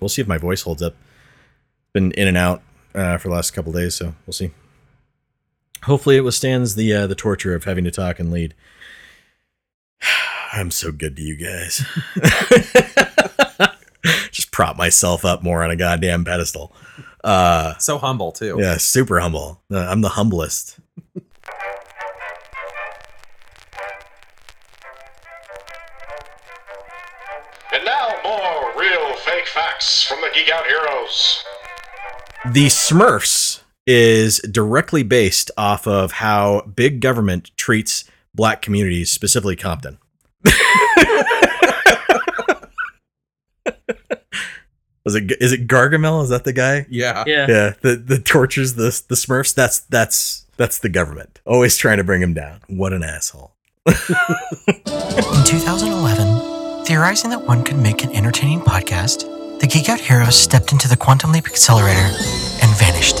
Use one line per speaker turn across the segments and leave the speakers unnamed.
We'll see if my voice holds up. Been in and out uh, for the last couple days, so we'll see. Hopefully, it withstands the uh, the torture of having to talk and lead. I'm so good to you guys. Just prop myself up more on a goddamn pedestal. Uh,
So humble too.
yeah, super humble. Uh, I'm the humblest.
Real fake facts from the Geek Out Heroes.
The Smurfs is directly based off of how big government treats black communities, specifically Compton. Was it is it Gargamel? Is that the guy?
Yeah.
Yeah.
Yeah, the the tortures the the Smurfs. That's that's that's the government always trying to bring him down. What an asshole!
In 2011, theorizing that one could make an entertaining podcast, the Geek Out Heroes stepped into the Quantum Leap Accelerator and vanished.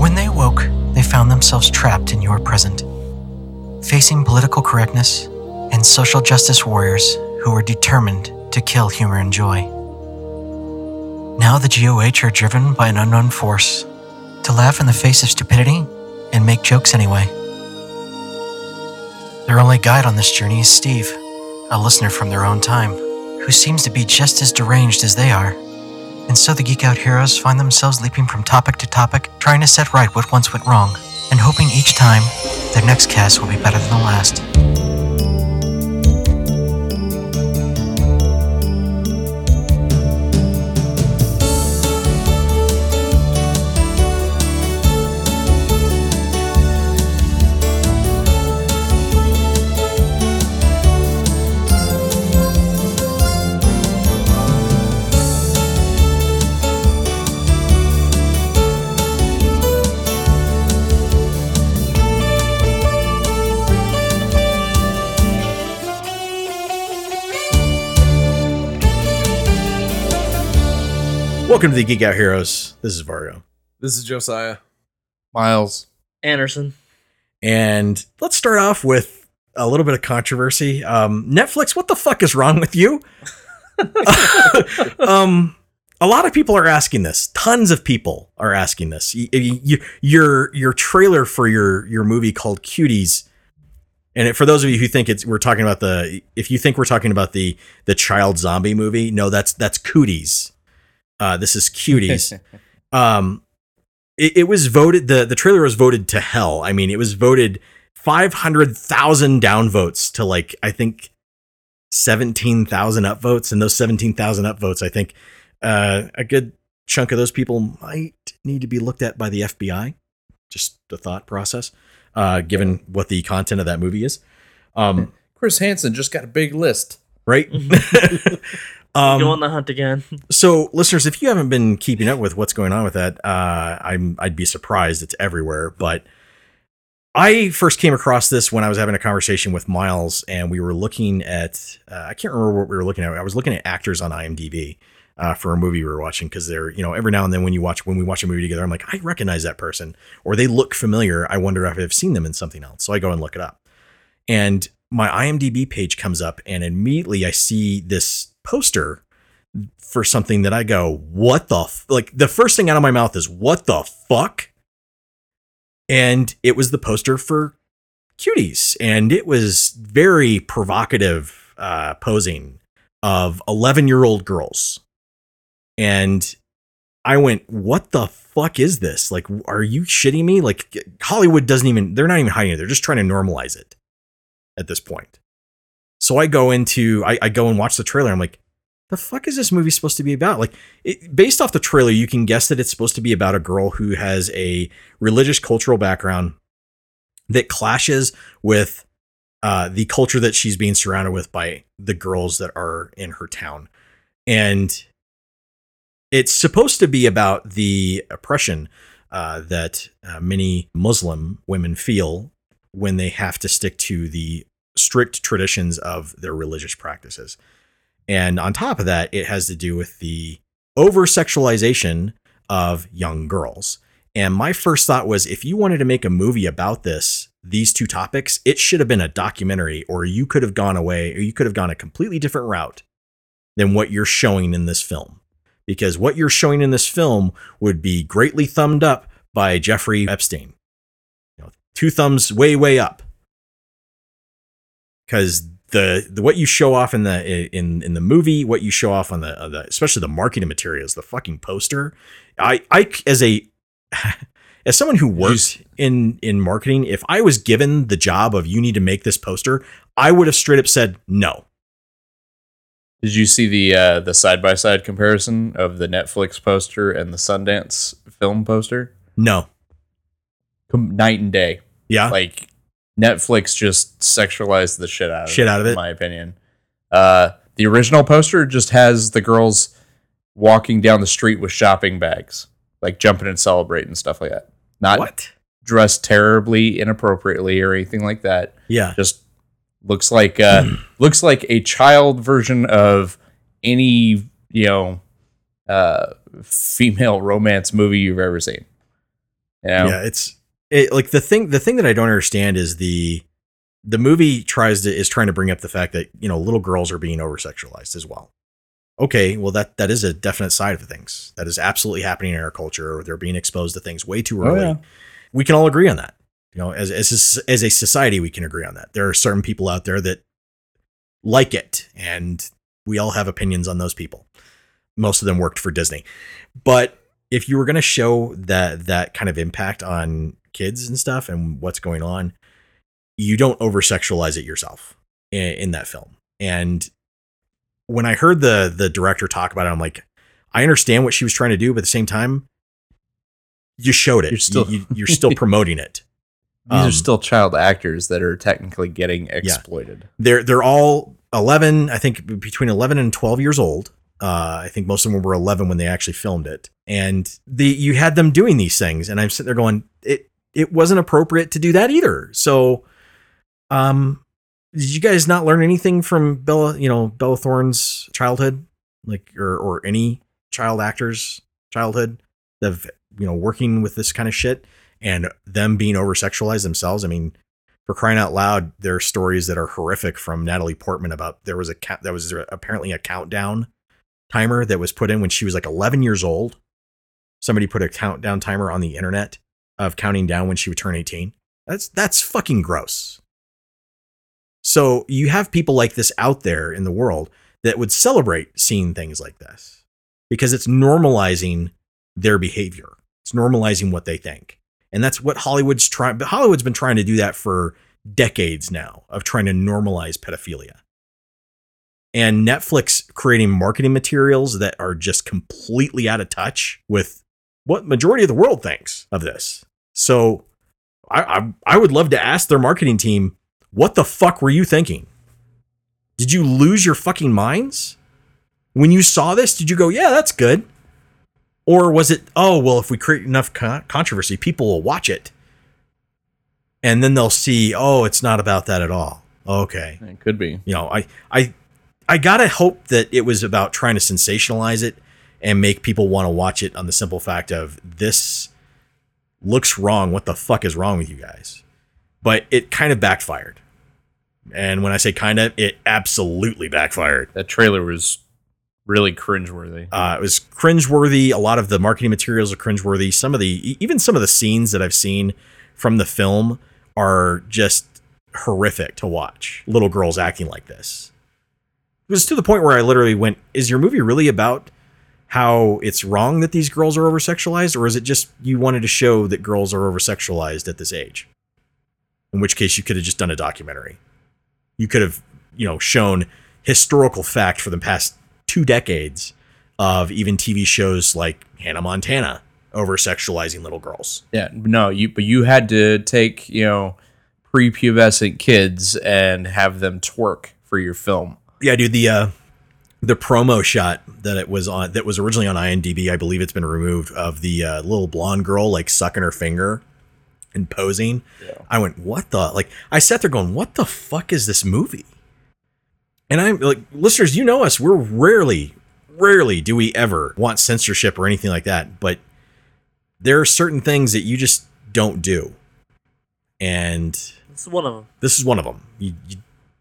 When they awoke, they found themselves trapped in your present, facing political correctness and social justice warriors who were determined to kill humor and joy. Now the GOH are driven by an unknown force to laugh in the face of stupidity and make jokes anyway. Their only guide on this journey is Steve, a listener from their own time, who seems to be just as deranged as they are. And so the Geek Out heroes find themselves leaping from topic to topic, trying to set right what once went wrong, and hoping each time their next cast will be better than the last.
Welcome to the Geek Out Heroes. This is Vargo,
This is Josiah.
Miles.
Anderson.
and let's start off with a little bit of controversy. Um, Netflix, what the fuck is wrong with you? um, a lot of people are asking this. Tons of people are asking this. Y- y- y- your your trailer for your your movie called Cuties. And it- for those of you who think it's we're talking about the if you think we're talking about the the child zombie movie, no, that's that's Cooties. Uh, this is Cuties. um, it, it was voted the the trailer was voted to hell. I mean, it was voted five hundred thousand downvotes to like I think seventeen thousand upvotes, and those seventeen thousand upvotes, I think uh, a good chunk of those people might need to be looked at by the FBI. Just the thought process, uh, given what the content of that movie is. Um,
Chris Hansen just got a big list.
right.
Go
um,
on the hunt again.
so, listeners, if you haven't been keeping up with what's going on with that, uh, I'm I'd be surprised. It's everywhere. But I first came across this when I was having a conversation with Miles, and we were looking at uh, I can't remember what we were looking at. I was looking at actors on IMDb uh, for a movie we were watching because they're you know every now and then when you watch when we watch a movie together, I'm like I recognize that person or they look familiar. I wonder if I've seen them in something else. So I go and look it up, and my IMDb page comes up, and immediately I see this poster for something that I go, what the f-? like the first thing out of my mouth is what the fuck? And it was the poster for cuties. And it was very provocative uh posing of 11 year old girls. And I went, what the fuck is this? Like, are you shitting me? Like Hollywood doesn't even they're not even hiding it. They're just trying to normalize it at this point. So I go into I, I go and watch the trailer. I'm like, the fuck is this movie supposed to be about? Like, it, based off the trailer, you can guess that it's supposed to be about a girl who has a religious cultural background that clashes with uh, the culture that she's being surrounded with by the girls that are in her town. And it's supposed to be about the oppression uh, that uh, many Muslim women feel when they have to stick to the strict traditions of their religious practices. And on top of that, it has to do with the over sexualization of young girls. And my first thought was if you wanted to make a movie about this, these two topics, it should have been a documentary, or you could have gone away, or you could have gone a completely different route than what you're showing in this film. Because what you're showing in this film would be greatly thumbed up by Jeffrey Epstein. You know, two thumbs way, way up. Because the, the what you show off in the in in the movie, what you show off on the, uh, the especially the marketing materials, the fucking poster. I I as a as someone who works in in marketing, if I was given the job of you need to make this poster, I would have straight up said no.
Did you see the uh, the side by side comparison of the Netflix poster and the Sundance film poster?
No.
Com- night and day.
Yeah.
Like Netflix just sexualized the shit out of
Shit
it,
out of it.
in my opinion. Uh, the original poster just has the girls walking down the street with shopping bags, like jumping and celebrating and stuff like that. Not
what?
dressed terribly inappropriately or anything like that.
Yeah.
Just looks like uh looks like a child version of any you know uh female romance movie you've ever seen. You know?
Yeah, it's it, like the thing the thing that I don't understand is the the movie tries to is trying to bring up the fact that, you know, little girls are being over sexualized as well. Okay, well that that is a definite side of things. That is absolutely happening in our culture. They're being exposed to things way too
Oh,
early.
yeah.
We can all agree on that. You know, as as a, as a society we can agree on that. There are certain people out there that like it and we all have opinions on those people. Most of them worked for Disney. But if you were going to show that that kind of impact on kids and stuff and what's going on, you don't over sexualize it yourself in, in that film. And when I heard the the director talk about it, I'm like, I understand what she was trying to do, but at the same time, you showed it.
You're still-
you, you, are still promoting it.
These
Um,
are still child actors that are technically getting exploited.
they're they're all 11 i think between 11 and 12 years old uh, i think most of them were 11 when they actually filmed it and the you had them doing these things and i'm sitting there going it it wasn't appropriate to do that either. So um did you guys not learn anything from bella you know bella thorne's childhood? Like or or any child actors childhood of you know working with this kind of shit and them being over sexualized themselves? I mean for crying out loud, there are stories that are horrific from Natalie Portman about there was a count that was apparently a countdown timer that was put in when she was like 11 years old. Somebody put a countdown timer on the internet of counting down when she would turn 18. That's that's fucking gross. So you have people like this out there in the world that would celebrate seeing things like this because it's normalizing their behavior. It's normalizing what they think. And that's what Hollywood's trying. Hollywood's been trying to do that for decades now of trying to normalize pedophilia. And Netflix creating marketing materials that are just completely out of touch with what majority of the world thinks of this. So I, I, I would love to ask their marketing team, what the fuck were you thinking? Did you lose your fucking minds? When you saw this, did you go, yeah, that's good? Or was it, oh, well, if we create enough con- controversy, people will watch it. And then they'll see, oh, it's not about that at all. Okay.
It could be.
You know, I I I gotta hope that it was about trying to sensationalize it and make people want to watch it on the simple fact of this looks wrong. What the fuck is wrong with you guys? But it kind of backfired. And when I say kind of, it absolutely backfired.
That trailer was really cringeworthy.
Uh, it was cringeworthy. A lot of the marketing materials are cringeworthy. Some of the, even some of the scenes that I've seen from the film are just horrific to watch. Little girls acting like this. It was to the point where I literally went, "Is your movie really about how it's wrong that these girls are over sexualized, or is it just you wanted to show that girls are over sexualized at this age?" In which case, you could have just done a documentary. You could have, you know, shown historical fact for the past two decades of even TV shows like Hannah Montana over sexualizing little girls.
Yeah, no, you but you had to take, you know, prepubescent kids and have them twerk for your film.
Yeah, dude, the uh the promo shot that it was on that was originally on IMDb, I believe it's been removed of the uh, little blonde girl like sucking her finger and posing. I went, "What the?" Like I sat there going, "What the fuck is this movie?" And I'm like, listeners, you know us. We're rarely, rarely do we ever want censorship or anything like that. But there are certain things that you just don't do. And
It's one of them.
This is one of them. You, you,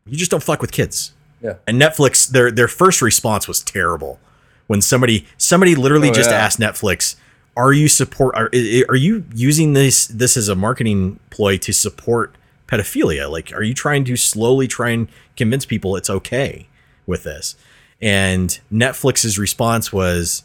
you just don't fuck with kids.
Yeah.
And Netflix, their their first response was terrible when somebody somebody literally
Oh,
just
yeah.
asked Netflix, "Are you support? Are, are you using this this as a marketing ploy to support pedophilia? Like, are you trying to slowly try and convince people it's okay with this?" And Netflix's response was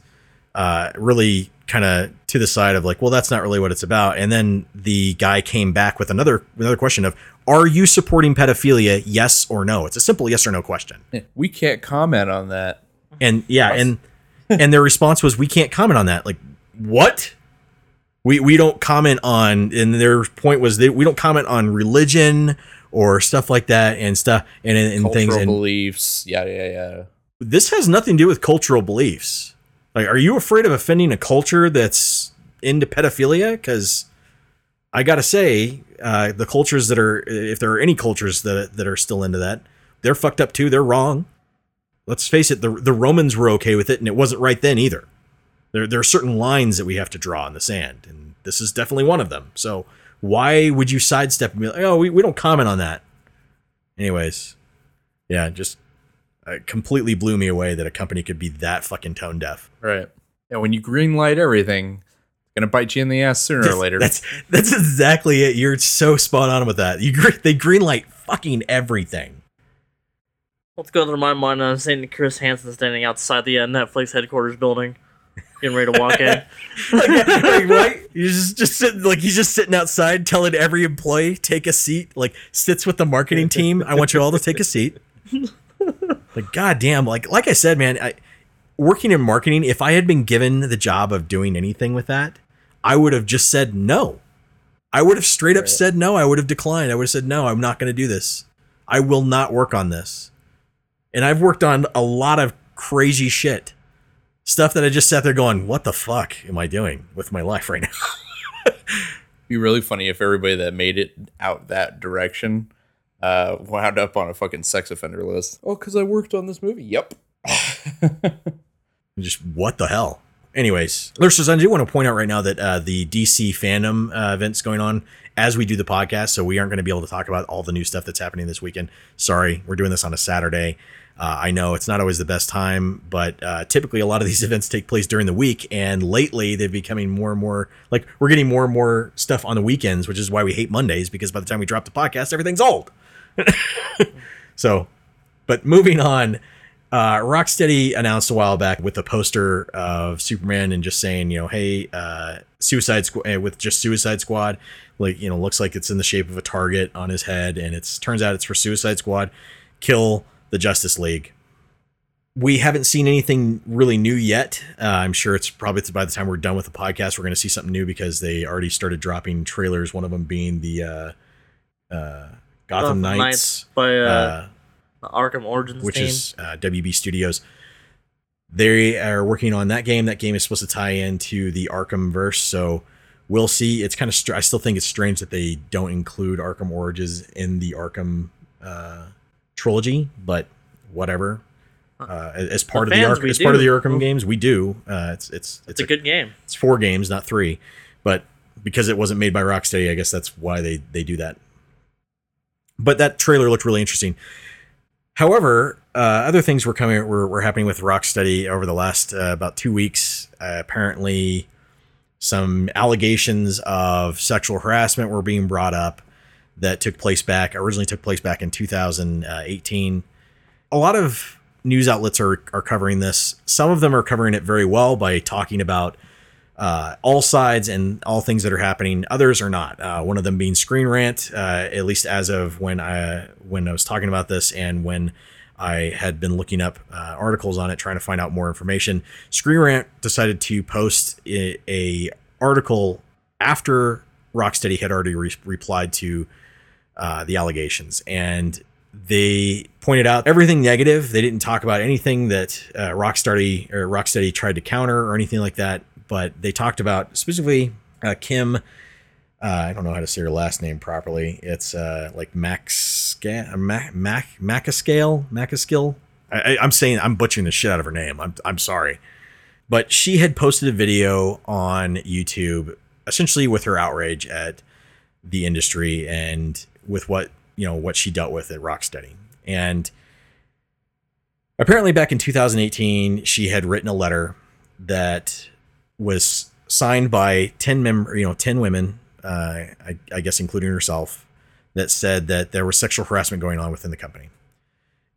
uh, really kind of to the side of like, well, that's not really what it's about. And then the guy came back with another another question of, are you supporting pedophilia? Yes or no? It's a simple yes or no question.
We can't comment on that.
And yeah, and and their response was, we can't comment on that. Like, what? We we don't comment on. And their point was, they, we don't comment on religion or stuff like that and stuff and and, and things. And
beliefs. Yeah, yeah, yeah.
this has nothing to do with cultural beliefs. Like, are you afraid of offending a culture that's into pedophilia? Because I gotta say, uh, the cultures that are, if there are any cultures that that are still into that, they're fucked up too. They're wrong. Let's face it. The the Romans were okay with it, and it wasn't right then either. There there are certain lines that we have to draw in the sand, and this is definitely one of them. So why would you sidestep and be like, oh, we, we don't comment on that? Anyways, yeah, just uh, completely blew me away that a company could be that fucking tone deaf.
Right. And when you green light everything, it's gonna bite you in the ass sooner or later.
That's that's exactly it. You're so spot on with that. You gre- they greenlight fucking everything.
Let's go to my mind. I'm seeing Chris Hansen standing outside the uh, Netflix headquarters building, getting ready to walk in.
like, like, right? He's just just sitting like he's just sitting outside telling every employee take a seat. Like sits with the marketing team. I want you all to take a seat. Like goddamn, like like I said, man, I working in marketing. If I had been given the job of doing anything with that, I would have just said no. I would have straight up said no. I would have declined. I would have said no. I'm not going to do this. I will not work on this. And I've worked on a lot of crazy shit stuff that I just sat there going, "What the fuck am I doing with my life right now?"
be really funny if everybody that made it out that direction uh, wound up on a fucking sex offender list. Oh, because I worked on this movie. Yep.
just what the hell. Anyways, listeners, I do want to point out right now that uh, the DC fandom uh, event's going on as we do the podcast, so we aren't going to be able to talk about all the new stuff that's happening this weekend. Sorry, we're doing this on a Saturday. Uh, I know it's not always the best time, but uh, typically a lot of these events take place during the week, and lately they're becoming more and more like we're getting more and more stuff on the weekends, which is why we hate Mondays because by the time we drop the podcast, everything's old. so, but moving on, uh, Rocksteady announced a while back with a poster of Superman and just saying, you know, hey, uh, Suicide Squad with just Suicide Squad, like you know, looks like it's in the shape of a target on his head, and it's turns out it's for Suicide Squad, kill the Justice League. We haven't seen anything really new yet. Uh, I'm sure it's probably by the time we're done with the podcast, we're going to see something new because they already started dropping trailers. One of them being the uh, uh, Gotham, Knights,
by uh,
uh,
Arkham Origins
which
team.
is uh, WB Studios. They are working on that game. That game is supposed to tie into the Arkham verse, so we'll see. It's kind of str- I still think it's strange that they don't include Arkham Origins in the Arkham uh, trilogy, but whatever. Uh, as part of the
fans,
Ark-
we
as part of the
do.
Arkham games, we do. Uh, it's it's
it's a good game.
it's four games, not three. But because it wasn't made by Rocksteady, I guess that's why they they do that. But that trailer looked really interesting. However, uh, other things were coming were, were happening with Rocksteady over the last uh, about two weeks. Uh, apparently, some allegations of sexual harassment were being brought up that took place back originally took place back in 2018. A lot of news outlets are are covering this. Some of them are covering it very well by talking about uh, all sides and all things that are happening. Others are not. Uh, one of them being Screen Rant, uh, at least as of when I when I was talking about this and when I had been looking up uh, articles on it, trying to find out more information. Screen Rant decided to post a, a article after Rocksteady had already re- replied to uh, the allegations, and they pointed out everything negative. They didn't talk about anything that uh, Rocksteady or Rocksteady tried to counter or anything like that. But they talked about specifically uh, Kim. Uh, I don't know how to say her last name properly. It's uh, like Max Mac Mac Macascale Macaskill. I, I'm saying I'm butchering the shit out of her name. I'm I'm sorry, but she had posted a video on YouTube essentially with her outrage at the industry and with what you know what she dealt with at Rocksteady. And apparently, back in 2018, she had written a letter that was signed by 10 member, you know, 10 women, uh, I, I guess including herself, that said that there was sexual harassment going on within the company.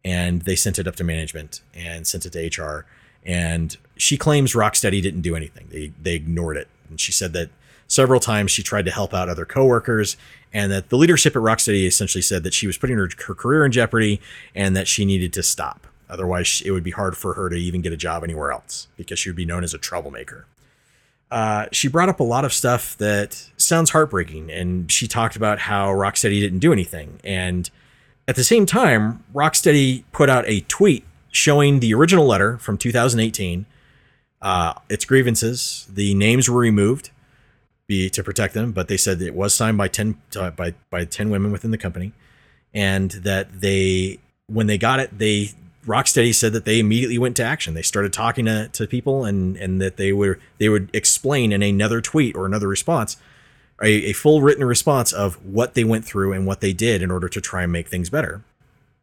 And they sent it up to management and sent it to HR. And she claims Rocksteady didn't do anything. They they ignored it. And she said that several times she tried to help out other coworkers and that the leadership at Rocksteady essentially said that she was putting her, her career in jeopardy and that she needed to stop. Otherwise, it would be hard for her to even get a job anywhere else because she would be known as a troublemaker. Uh, she brought up a lot of stuff that sounds heartbreaking, and she talked about how Rocksteady didn't do anything. And at the same time, Rocksteady put out a tweet showing the original letter from 2018, uh, its grievances. The names were removed be to protect them, but they said it was signed by 10 uh, by by 10 women within the company, and that they when they got it, they Rocksteady said that they immediately went to action. They started talking to, to people and and that they were they would explain in another tweet or another response a, a full written response of what they went through and what they did in order to try and make things better.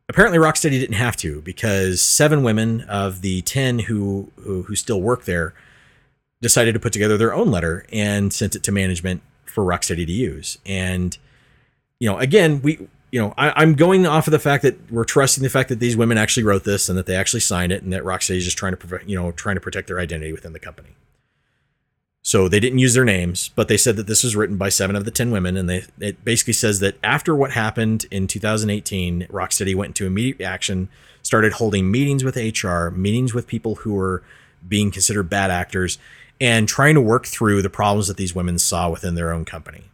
Apparently, Rocksteady didn't have to because seven women of the ten who who, who still work there decided to put together their own letter and sent it to management for Rocksteady to use. And you know, again, we you know, I, am going off of the fact that we're trusting the fact that these women actually wrote this and that they actually signed it, and that Rocksteady is just trying to, you know, trying to protect their identity within the company. So they didn't use their names, but they said that this was written by seven of the ten women, and they it basically says that after what happened in 2018, Rocksteady went into immediate action, started holding meetings with HR, meetings with people who were being considered bad actors, and trying to work through the problems that these women saw within their own company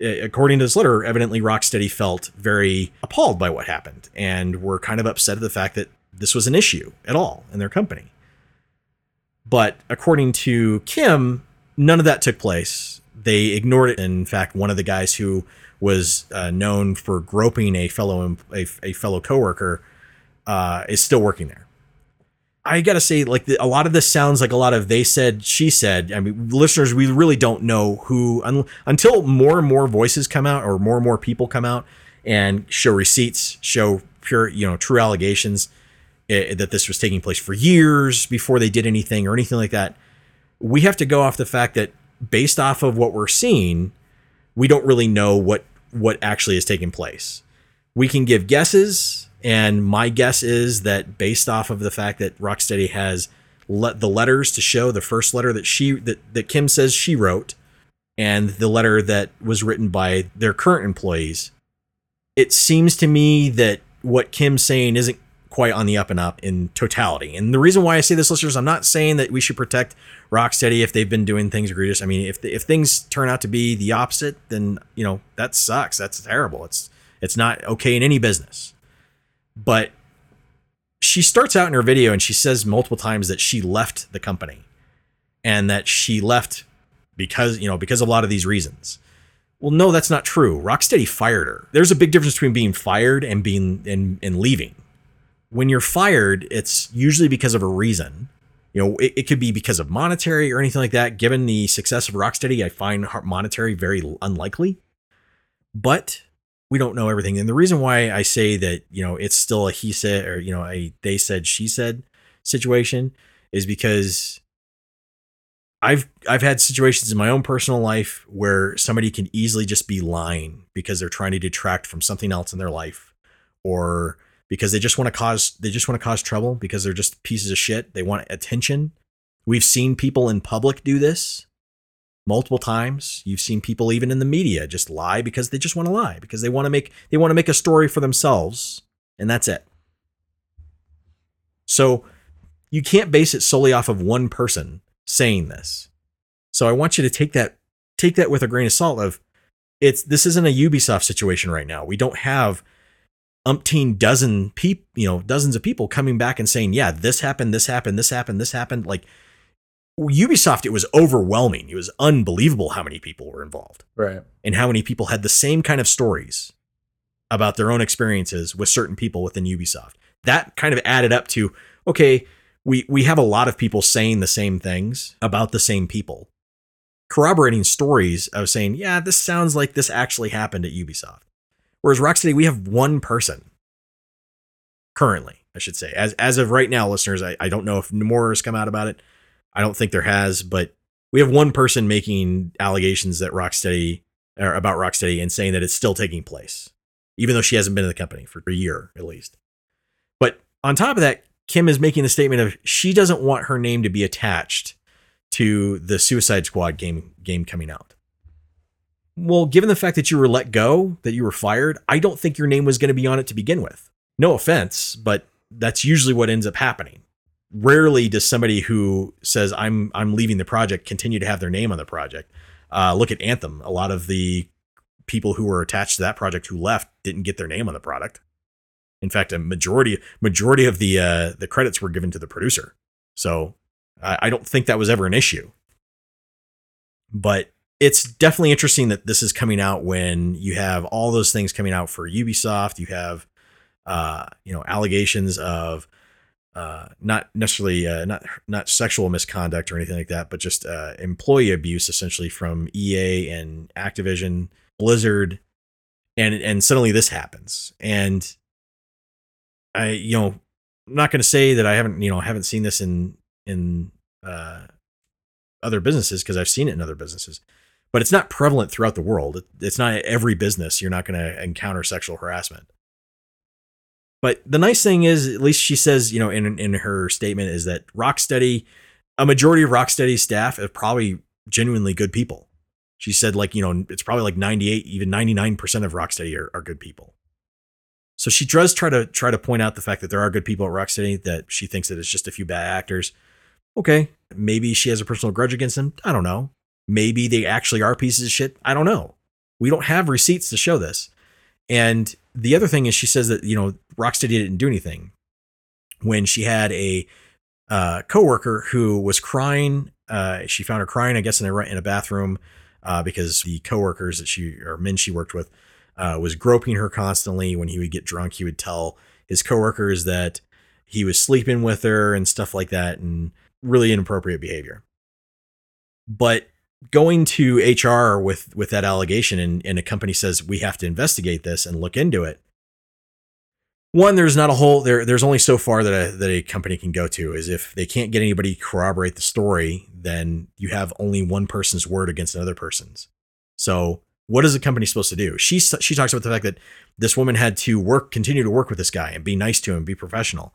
according to this letter, evidently Rocksteady felt very appalled by what happened and were kind of upset at the fact that this was an issue at all in their company. But according to Kim, none of that took place. They ignored it. In fact, one of the guys who was uh, known for groping a fellow a, a fellow coworker uh, is still working there. I gotta say, like the, a lot of this sounds like a lot of they said, she said. I mean, listeners, we really don't know who un, until more and more voices come out or more and more people come out and show receipts, show pure, you know, true allegations eh, that this was taking place for years before they did anything or anything like that. We have to go off the fact that based off of what we're seeing, we don't really know what what actually is taking place. We can give guesses and my guess is that based off of the fact that Rocksteady has let the letters to show the first letter that she that, that Kim says she wrote and the letter that was written by their current employees, it seems to me that what Kim's saying isn't quite on the up and up in totality. And the reason why I say this, listeners, I'm not saying that we should protect Rocksteady if they've been doing things egregious. I mean, if if things turn out to be the opposite, then you know that sucks. That's terrible. It's it's not okay in any business. But she starts out in her video and she says multiple times that she left the company and that she left because, you know, because of a lot of these reasons. Well, no, that's not true. Rocksteady fired her. There's a big difference between being fired and being and, and leaving. When you're fired, it's usually because of a reason. You know, it, it could be because of monetary or anything like that. Given the success of Rocksteady, I find monetary very unlikely. But we don't know everything. And the reason why I say that, you know, it's still a he said or, you know, a they said, she said situation is because I've I've had situations in my own personal life where somebody can easily just be lying because they're trying to detract from something else in their life or because they just want to cause they just want to cause trouble because they're just pieces of shit. They want attention. We've seen people in public do this multiple times. You've seen people even in the media just lie because they just want to lie because they want to make they want to make a story for themselves and that's it. So you can't base it solely off of one person saying this. So I want you to take that take that with a grain of salt of it's this isn't a Ubisoft situation right now. We don't have umpteen dozen people, you know, dozens of people coming back and saying, "Yeah, this happened, this happened, this happened, this happened." Like Ubisoft, it was overwhelming. It was unbelievable how many people were involved.
Right.
And how many people had the same kind of stories about their own experiences with certain people within Ubisoft. That kind of added up to, okay, we, we have a lot of people saying the same things about the same people, corroborating stories of saying, yeah, this sounds like this actually happened at Ubisoft. Whereas Rocksteady, we have one person currently, I should say. As as of right now, listeners, I, I don't know if more has come out about it. I don't think there has, but we have one person making allegations that Rocksteady or about Rocksteady and saying that it's still taking place, even though she hasn't been in the company for a year at least. But on top of that, Kim is making the statement of she doesn't want her name to be attached to the Suicide Squad game game coming out. Well, given the fact that you were let go, that you were fired, I don't think your name was going to be on it to begin with. No offense, but that's usually what ends up happening. Rarely does somebody who says I'm I'm leaving the project continue to have their name on the project. Uh, look at Anthem. A lot of the people who were attached to that project who left didn't get their name on the product. In fact, a majority majority of the uh, the credits were given to the producer. So I, I don't think that was ever an issue. But it's definitely interesting that this is coming out when you have all those things coming out for Ubisoft. You have, uh, you know, allegations of uh, not necessarily uh, not not sexual misconduct or anything like that, but just uh, employee abuse, essentially from EA and Activision, Blizzard, and and suddenly this happens, and I you know I'm not going to say that I haven't you know haven't seen this in in uh, other businesses because I've seen it in other businesses, but it's not prevalent throughout the world. It, it's not every business you're not going to encounter sexual harassment. But the nice thing is, at least she says, you know, in in her statement, is that Rocksteady, a majority of Rocksteady's staff are probably genuinely good people. She said, like, you know, it's probably like 98, even 99% of Rocksteady are, are good people. So she does try to try to point out the fact that there are good people at Rocksteady, that she thinks that it's just a few bad actors. Okay, maybe she has a personal grudge against them. I don't know. Maybe they actually are pieces of shit. I don't know. We don't have receipts to show this. And the other thing is, she says that you know Rocksteady didn't do anything when she had a uh, coworker who was crying. Uh, she found her crying, I guess, in a in a bathroom uh, because the coworkers that she or men she worked with uh, was groping her constantly. When he would get drunk, he would tell his coworkers that he was sleeping with her and stuff like that, and really inappropriate behavior. But going to HR with with that allegation and, and a company says we have to investigate this and look into it. One, there's not a whole there. There's only so far that a that a company can go to. Is if they can't get anybody to corroborate the story, then you have only one person's word against another person's. So what is a company supposed to do? She she talks about the fact that this woman had to work, continue to work with this guy and be nice to him, be professional.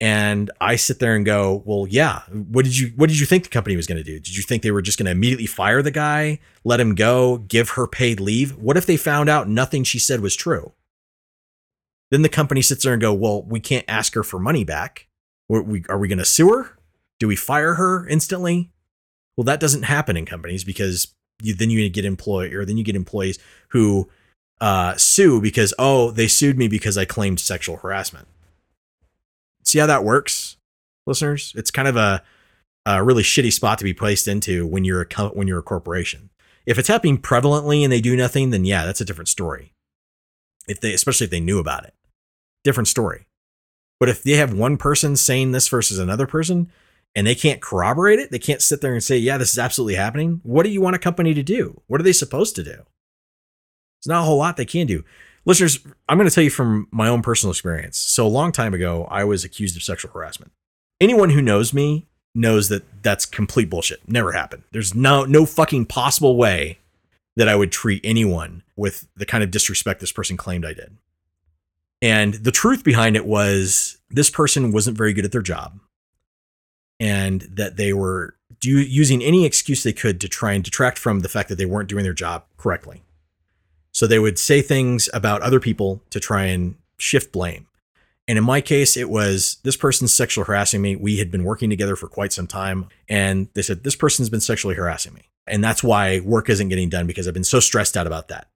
And I sit there and go, well, yeah. What did you What did you think the company was going to do? Did you think they were just going to immediately fire the guy, let him go, give her paid leave? What if they found out nothing she said was true? Then the company sits there and go, well, we can't ask her for money back. Are we, are we going to sue her? Do we fire her instantly? Well, that doesn't happen in companies because you, then you get employee or then you get employees who uh, sue because oh they sued me because I claimed sexual harassment. See how that works, listeners? It's kind of a, a really shitty spot to be placed into when you're a co- when you're a corporation. If it's happening prevalently and they do nothing, then yeah, that's a different story. If they, especially if they knew about it, different story. But if they have one person saying this versus another person, and they can't corroborate it, they can't sit there and say, yeah, this is absolutely happening. What do you want a company to do? What are they supposed to do? It's not a whole lot they can do listeners, I'm going to tell you from my own personal experience. So a long time ago, I was accused of sexual harassment. Anyone who knows me knows that that's complete bullshit. Never happened. There's no no fucking possible way that I would treat anyone with the kind of disrespect this person claimed I did. And the truth behind it was this person wasn't very good at their job and that they were do, using any excuse they could to try and detract from the fact that they weren't doing their job correctly. So they would say things about other people to try and shift blame. And in my case, it was this person's sexual harassing me. We had been working together for quite some time. And they said, this person's been sexually harassing me. And that's why work isn't getting done because I've been so stressed out about that.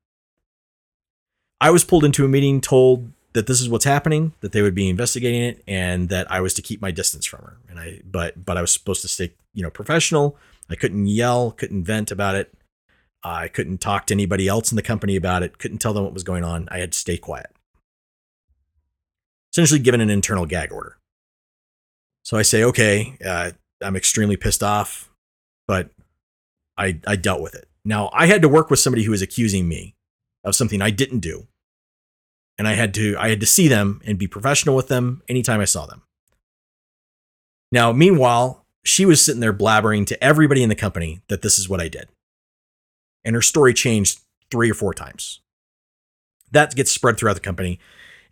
I was pulled into a meeting, told that this is what's happening, that they would be investigating it, and that I was to keep my distance from her. And I, but, but I was supposed to stay, you know, professional. I couldn't yell, couldn't vent about it. I couldn't talk to anybody else in the company about it, couldn't tell them what was going on. I had to stay quiet. Essentially, given an internal gag order. So I say, okay, uh, I'm extremely pissed off, but I, I dealt with it. Now, I had to work with somebody who was accusing me of something I didn't do. and I had to I had to see them and be professional with them anytime I saw them. Now, meanwhile, she was sitting there blabbering to everybody in the company that this is what I did. And her story changed three or four times. That gets spread throughout the company.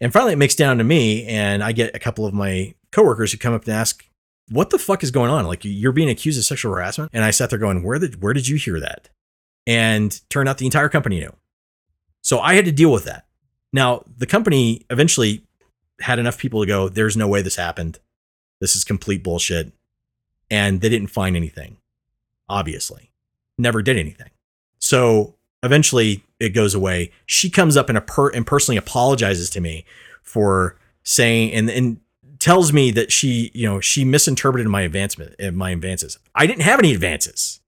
And finally, it makes down to me, and I get a couple of my coworkers who come up and ask, "What the fuck is going on? Like you're being accused of sexual harassment?" And I sat there going, "Where did where did you hear that?" And turned out the entire company knew. So I had to deal with that. Now the company eventually had enough people to go, "There's no way this happened. This is complete bullshit," and they didn't find anything. Obviously, never did anything. So eventually it goes away. She comes up and, per- and personally apologizes to me for saying and, and tells me that she, you know, she misinterpreted my advancement, uh, my advances. I didn't have any advances.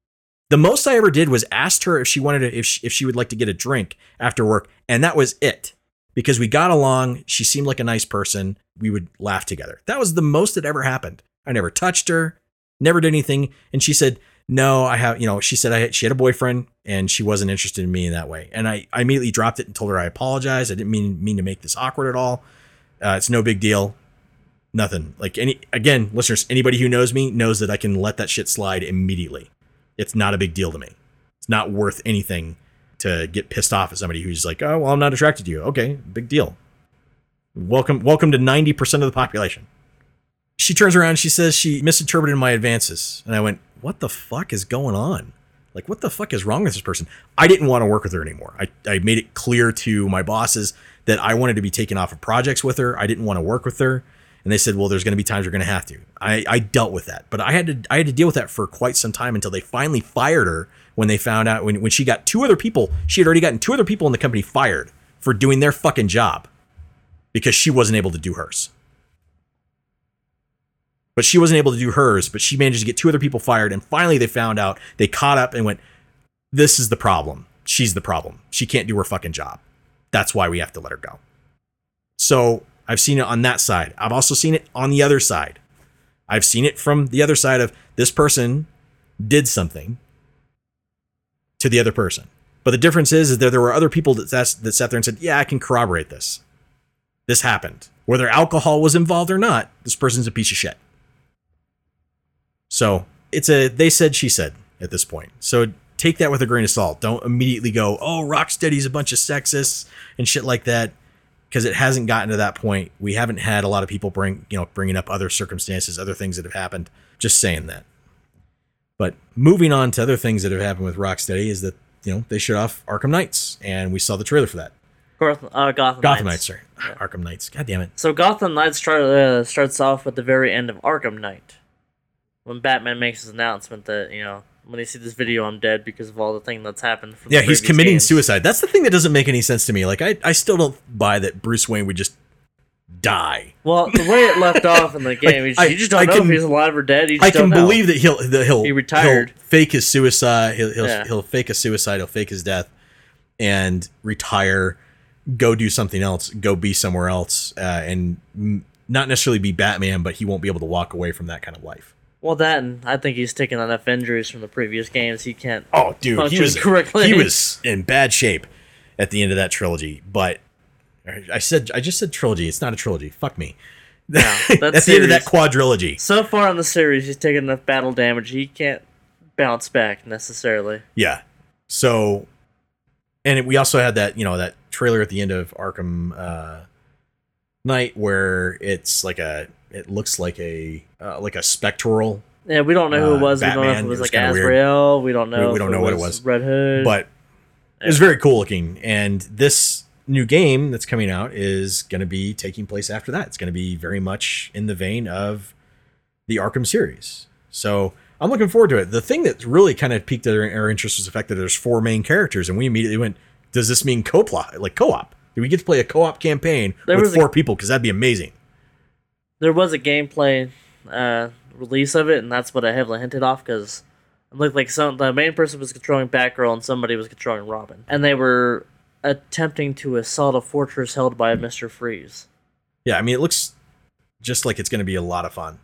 The most I ever did was asked her if she wanted to, if she, if she would like to get a drink after work, and that was it. Because we got along, she seemed like a nice person. We would laugh together. That was the most that ever happened. I never touched her, never did anything, and she said, no, I have, you know, she said I had, she had a boyfriend and she wasn't interested in me in that way. And I, I immediately dropped it and told her I apologize. I didn't mean mean to make this awkward at all. Uh, it's no big deal. Nothing. Like any again, listeners, anybody who knows me knows that I can let that shit slide immediately. It's not a big deal to me. It's not worth anything to get pissed off at somebody who's like, "Oh, well, I'm not attracted to you." Okay, big deal. Welcome welcome to 90% of the population. She turns around and she says she misinterpreted my advances. And I went, what the fuck is going on? Like, what the fuck is wrong with this person? I didn't want to work with her anymore. I, I made it clear to my bosses that I wanted to be taken off of projects with her. I didn't want to work with her. And they said, well, there's going to be times you're going to have to. I, I dealt with that, but I had to I had to deal with that for quite some time until they finally fired her when they found out when, when she got two other people, she had already gotten two other people in the company fired for doing their fucking job because she wasn't able to do hers but she wasn't able to do hers. But she managed to get two other people fired, and finally they found out. They caught up and went, "This is the problem. She's the problem. She can't do her fucking job. That's why we have to let her go." So I've seen it on that side. I've also seen it on the other side. I've seen it from the other side of this person did something to the other person. But the difference is, is that there were other people that, that sat there and said, "Yeah, I can corroborate this. This happened. Whether alcohol was involved or not, this person's a piece of shit." So it's a they said she said at this point. So take that with a grain of salt. Don't immediately go, oh, Rocksteady's a bunch of sexists and shit like that, because it hasn't gotten to that point. We haven't had a lot of people bring you know bringing up other circumstances, other things that have happened. Just saying that. But moving on to other things that have happened with Rocksteady is that you know they shut off Arkham Knights, and we saw the trailer for that.
Gotham, uh, Gotham,
Gotham
Knights.
Knights, sorry, Arkham Knights. God damn it.
So Gotham Knights start, uh, starts off with the very end of Arkham Knight, when Batman makes his announcement that you know when they see this video, I'm dead because of all the thing that's happened. From the
Yeah, he's committing
games.
suicide. That's the thing that doesn't make any sense to me. Like I, I still don't buy that Bruce Wayne would just die.
Well, the way it left off in the game, you, just,
I-
you just don't
I
know
can-
if he's alive or dead.
I can
know.
believe that he'll that he'll
He retired.
he'll fake his suicide. He'll he'll,
Yeah.
he'll fake a suicide. He'll fake his death and retire. Go do something else. Go be somewhere else, uh, and mm, not necessarily be Batman, but he won't be able to walk away from that kind of life.
Well, that and I think he's taking enough injuries from the previous games. He can't.
Oh, dude, he was
correctly.
he was in bad shape at the end of that trilogy. But I said I just said trilogy. It's not a trilogy. Fuck me.
No,
at
that's
the end of that quadrilogy.
So far in the series, he's taken enough battle damage. He can't bounce back necessarily.
Yeah. So, and it, we also had that you know that trailer at the end of Arkham uh, Knight where it's like a it looks like a uh, like a spectral,
Yeah, we don't know who
Uh,
it was. we don't know if it was
it was
like
kinda weird.
We don't know.
We- we don't know what it was.
Red Hood.
but it was very cool looking. And this new game that's coming out is going to be taking place after that. It's going to be very much in the vein of the Arkham series. So I'm looking forward to it. The thing that really kind of piqued our, our interest was the fact that there's four main characters, and we immediately went, "Does this mean co-plot, like co-op? Do we get to play a co-op campaign
There
with
was a-
four people? Because that'd be amazing."
there was a gameplay uh, release of it, and that's what I heavily hinted off because it looked like some the main person was controlling Batgirl and somebody was controlling Robin, and they were attempting to assault a fortress held by Mister Freeze.
Yeah, I mean, it looks just like it's going to be a lot of fun,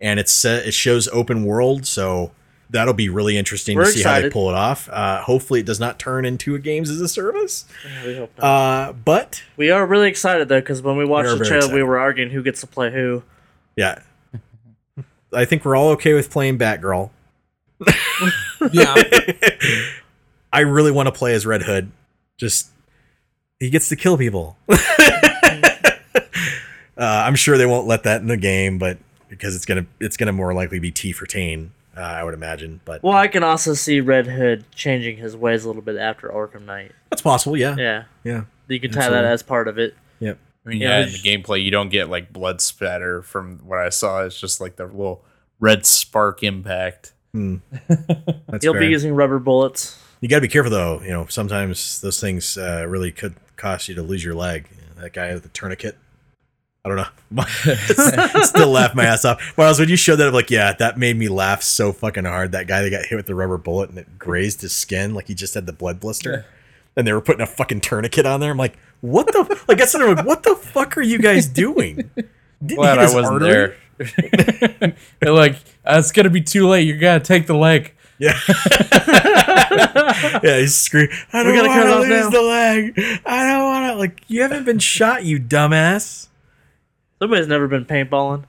and it's set, it shows open world, so that'll be really interesting
We're
to see how they pull it off. Uh, hopefully, it does not turn into a games as a service.
Yeah, we hope not.
Uh, but
we are really excited though, because when we watched
are
the trailer, we were arguing who gets to play who.
yeah, I think we're all okay with playing Batgirl.
Yeah.
I really want to play as Red Hood. Just he gets to kill people. uh, I'm sure they won't let that in the game, but because it's gonna it's gonna more likely be T for Teen, uh, I would imagine. But
Well, I can also see Red Hood changing his ways a little bit after Arkham Knight.
that's possible. Yeah,
Yeah,
yeah.
you can tie
Absolutely.
that as part of it.
Yep.
I mean,
Yeah,
yeah, in
it's-
the gameplay, you don't get like blood spatter from what I saw. It's just like the little red spark impact.
That's
He'll
fair.
be using rubber bullets.
You got to be careful though. You know, sometimes those things uh, really could cost you to lose your leg. That guy with the tourniquet. I don't know. Still laugh my ass off. Miles, when you showed that, I'm like, yeah, that made me laugh so fucking hard. That guy that got hit with the rubber bullet and it grazed his skin like he just had the blood blister. And they were putting a fucking tourniquet on there. I'm like, what the? Like I said, I'm like, what the fuck are you guys doing? Didn't
Glad I wasn't
artery?
there. They're like, uh, it's gonna be too late. You gotta take the leg.
Yeah. yeah, he's screaming. I don't
gotta
want to lose
now."
the leg. I don't want to. Like, you haven't been shot, you dumbass.
Somebody's never been paintballing.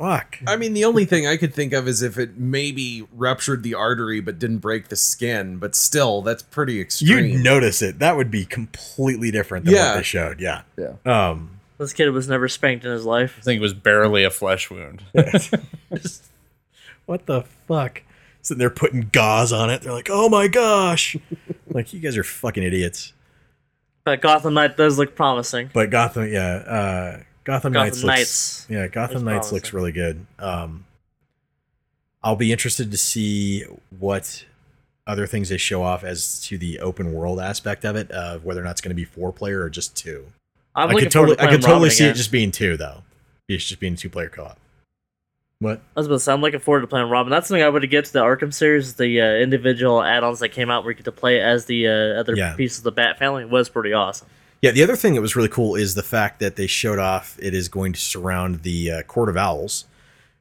Fuck.
I mean, the only thing I could think of is if it maybe ruptured the artery but didn't break the skin. But still, that's pretty extreme.
You'd notice it. That would be completely different than
Yeah.
what they showed. Yeah.
Yeah.
Um.
This kid was never spanked in his life.
I think it was barely a flesh wound.
What the fuck? Sitting there putting gauze on it. They're like, oh my gosh. like, you guys are fucking idiots.
But Gotham Knight does look promising.
But Gotham, yeah. Uh, Gotham,
Gotham
Knights. Looks, Yeah, Gotham Knights looks really good. Um, I'll be interested to see what other things they show off as to the open world aspect of it, uh, whether or not it's going to be four player or just two.
I'm
I could totally,
to
I could totally
Robin
see
again.
it just being two though. It's just being two player co op. What?
I was about to say, I'm looking forward to playing Robin. That's something I would get to the Arkham series. The uh, individual add-ons that came out where you get to play as the uh, other
Yeah.
pieces of the Bat family was pretty awesome.
Yeah, the other thing that was really cool is the fact that they showed off it is going to surround the uh, Court of Owls,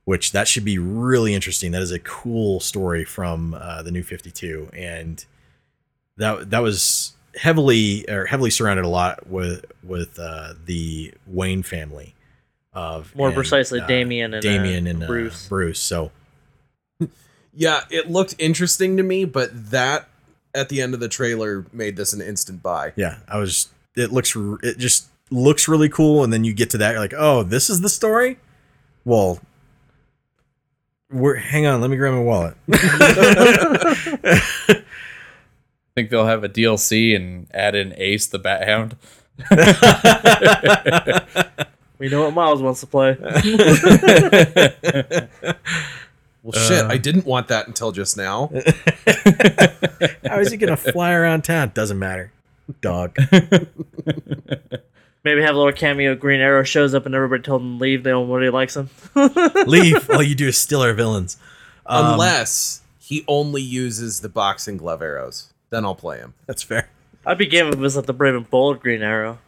which that should be really interesting. That is a cool story from uh, the New Fifty Two, and that that was heavily or heavily surrounded a lot with with uh, the Wayne family of
More
and,
precisely,
uh,
Damian and
Damian
uh,
and uh,
Bruce.
Bruce. So
Yeah, it looked interesting to me, but that at the end of the trailer made this an instant buy.
yeah, I was. It looks. It just looks really cool, and then you get to that, you're like, oh, this is the story. Well, we're hang on. Let me grab my wallet.
i think they'll have a DLC and add in Ace the Bat Hound.
We know what Miles wants to play.
Well, shit, I uh. didn't want that until just now.
How is he gonna fly around town? Doesn't matter. Dog.
Maybe have a little cameo. Green Arrow shows up and everybody told him to leave. They don't really likes him.
Leave. All you do is steal our villains. Um,
Unless he only uses the boxing glove arrows. Then I'll play him.
That's fair.
I'd be game if it was like the brave and bold Green Arrow.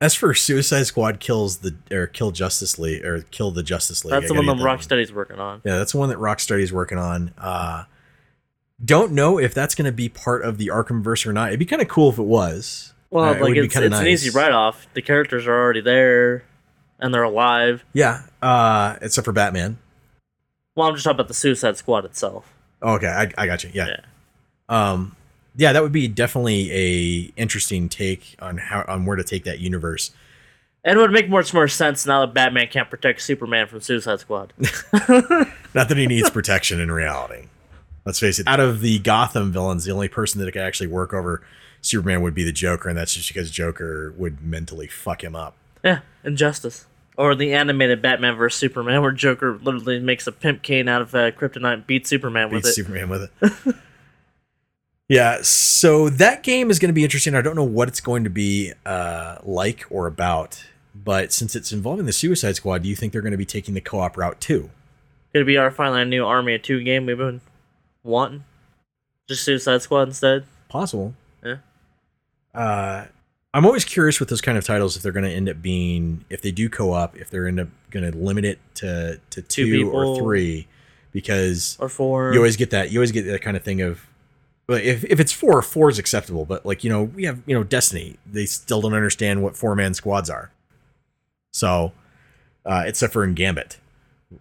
As for Suicide Squad kills the or kill Justice League or kill the Justice League.
That's
I
the one
gotta
that
get that
Rocksteady's working on.
Yeah, that's the one that Rocksteady's working on. Uh, don't know if that's going to be part of the Arkhamverse or not. It'd be kind of cool if it was.
Well,
Uh,
like
would be
it's,
kinda
an easy write off. The characters are already there, and they're alive.
Yeah, uh, except for Batman.
Well, I'm just talking about the Suicide Squad itself.
Oh, okay, I, I got you. Yeah.
Yeah.
Um, yeah, that would be definitely a interesting take on how on where to take that universe.
And it would make much more sense now that Batman can't protect Superman from Suicide Squad.
Not that he needs protection in reality. Let's face it. Out of the Gotham villains, the only person that could actually work over Superman would be the Joker, and that's just because Joker would mentally fuck him up.
yeah, Injustice. Or the animated Batman vs Superman, where Joker literally makes a pimp cane out of uh, kryptonite and beats Superman with
beats
it.
Superman with it. yeah, so that game is going to be interesting. I don't know what it's going to be uh, like or about, but since it's involving the Suicide Squad, do you think they're going to be taking the co-op route too?
Could it be our finally new Army of Two game we've been wanting? Just Suicide Squad instead?
Possible.
Yeah.
Uh, I'm always curious with those kind of titles if they're going to end up being if they do co-op if they're end up going to limit it to to two,
Two
or three because
or four.
you always get that you always get that kind of thing of well, if, if it's four four is acceptable but like you know we have you know destiny they still don't understand what four man squads are so uh except for in gambit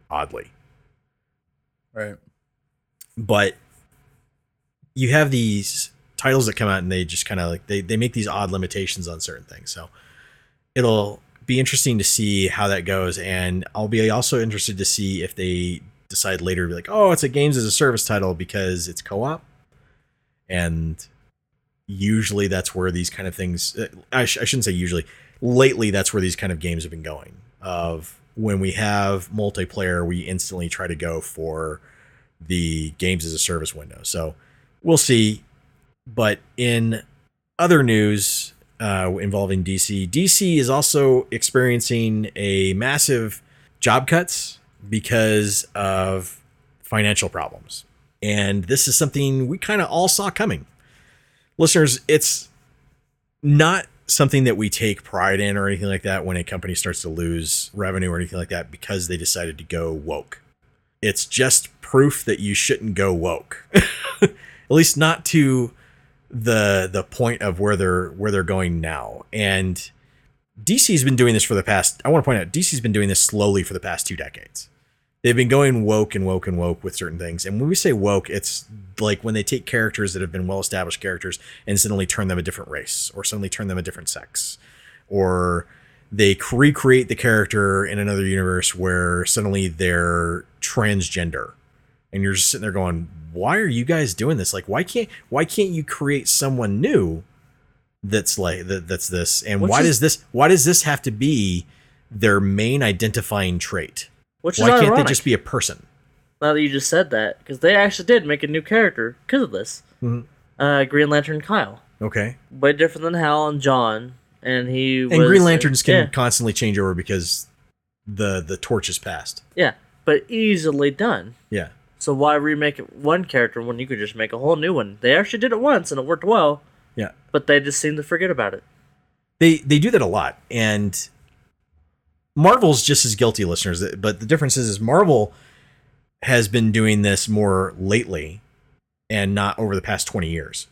oddly
Right.
But you have these titles that come out and they just kind of like they, they make these odd limitations on certain things. So it'll be interesting to see how that goes and i'll be also interested to see if they decide later to be like oh it's a games as a service title because it's co-op. And usually that's where these kind of things uh, I, sh- I shouldn't say usually lately that's where these kind of games have been going. Of when we have multiplayer we instantly try to go for the games as a service window. So we'll see. But in other news uh, involving dc dc is also experiencing a massive job cuts because of financial problems. And this is something we kind of all saw coming. Listeners it's not something that we take pride in or anything like that when a company starts to lose revenue or anything like that because they decided to go woke. It's just proof that you shouldn't go woke. At least not to the the point of where they're where they're going now. And DC's been doing this for the past I want to point out DC's been doing this slowly for the past two decades. They've been going woke and woke and woke with certain things. And when we say woke, it's like when they take characters that have been well established characters and suddenly turn them a different race or suddenly turn them a different sex. Or they recreate the character in another universe where suddenly they're transgender. And you're just sitting there going, why are you guys doing this? Like, why can't why can't you create someone new that's like that, that's this? And
Which
why
is-
does this why does this have to be their main identifying trait?
which is
Why can't
ironic,
they just be a person?
now that you just said that, because they actually did make a new character because of this.
Mhm.
Uh, Green Lantern Kyle,
Okay.
way different than Hal and John, and he
And
was,
Green Lanterns can
yeah,
constantly change over because the the torch is passed.
yeah, but easily done.
Yeah.
So why remake one character when you could just make a whole new one? They actually did it once and it worked well,
Yeah.
but they just seem to forget about it.
They they do that a lot, and Marvel's just as guilty, listeners. But the difference is, is Marvel has been doing this more lately, and not over the past twenty years.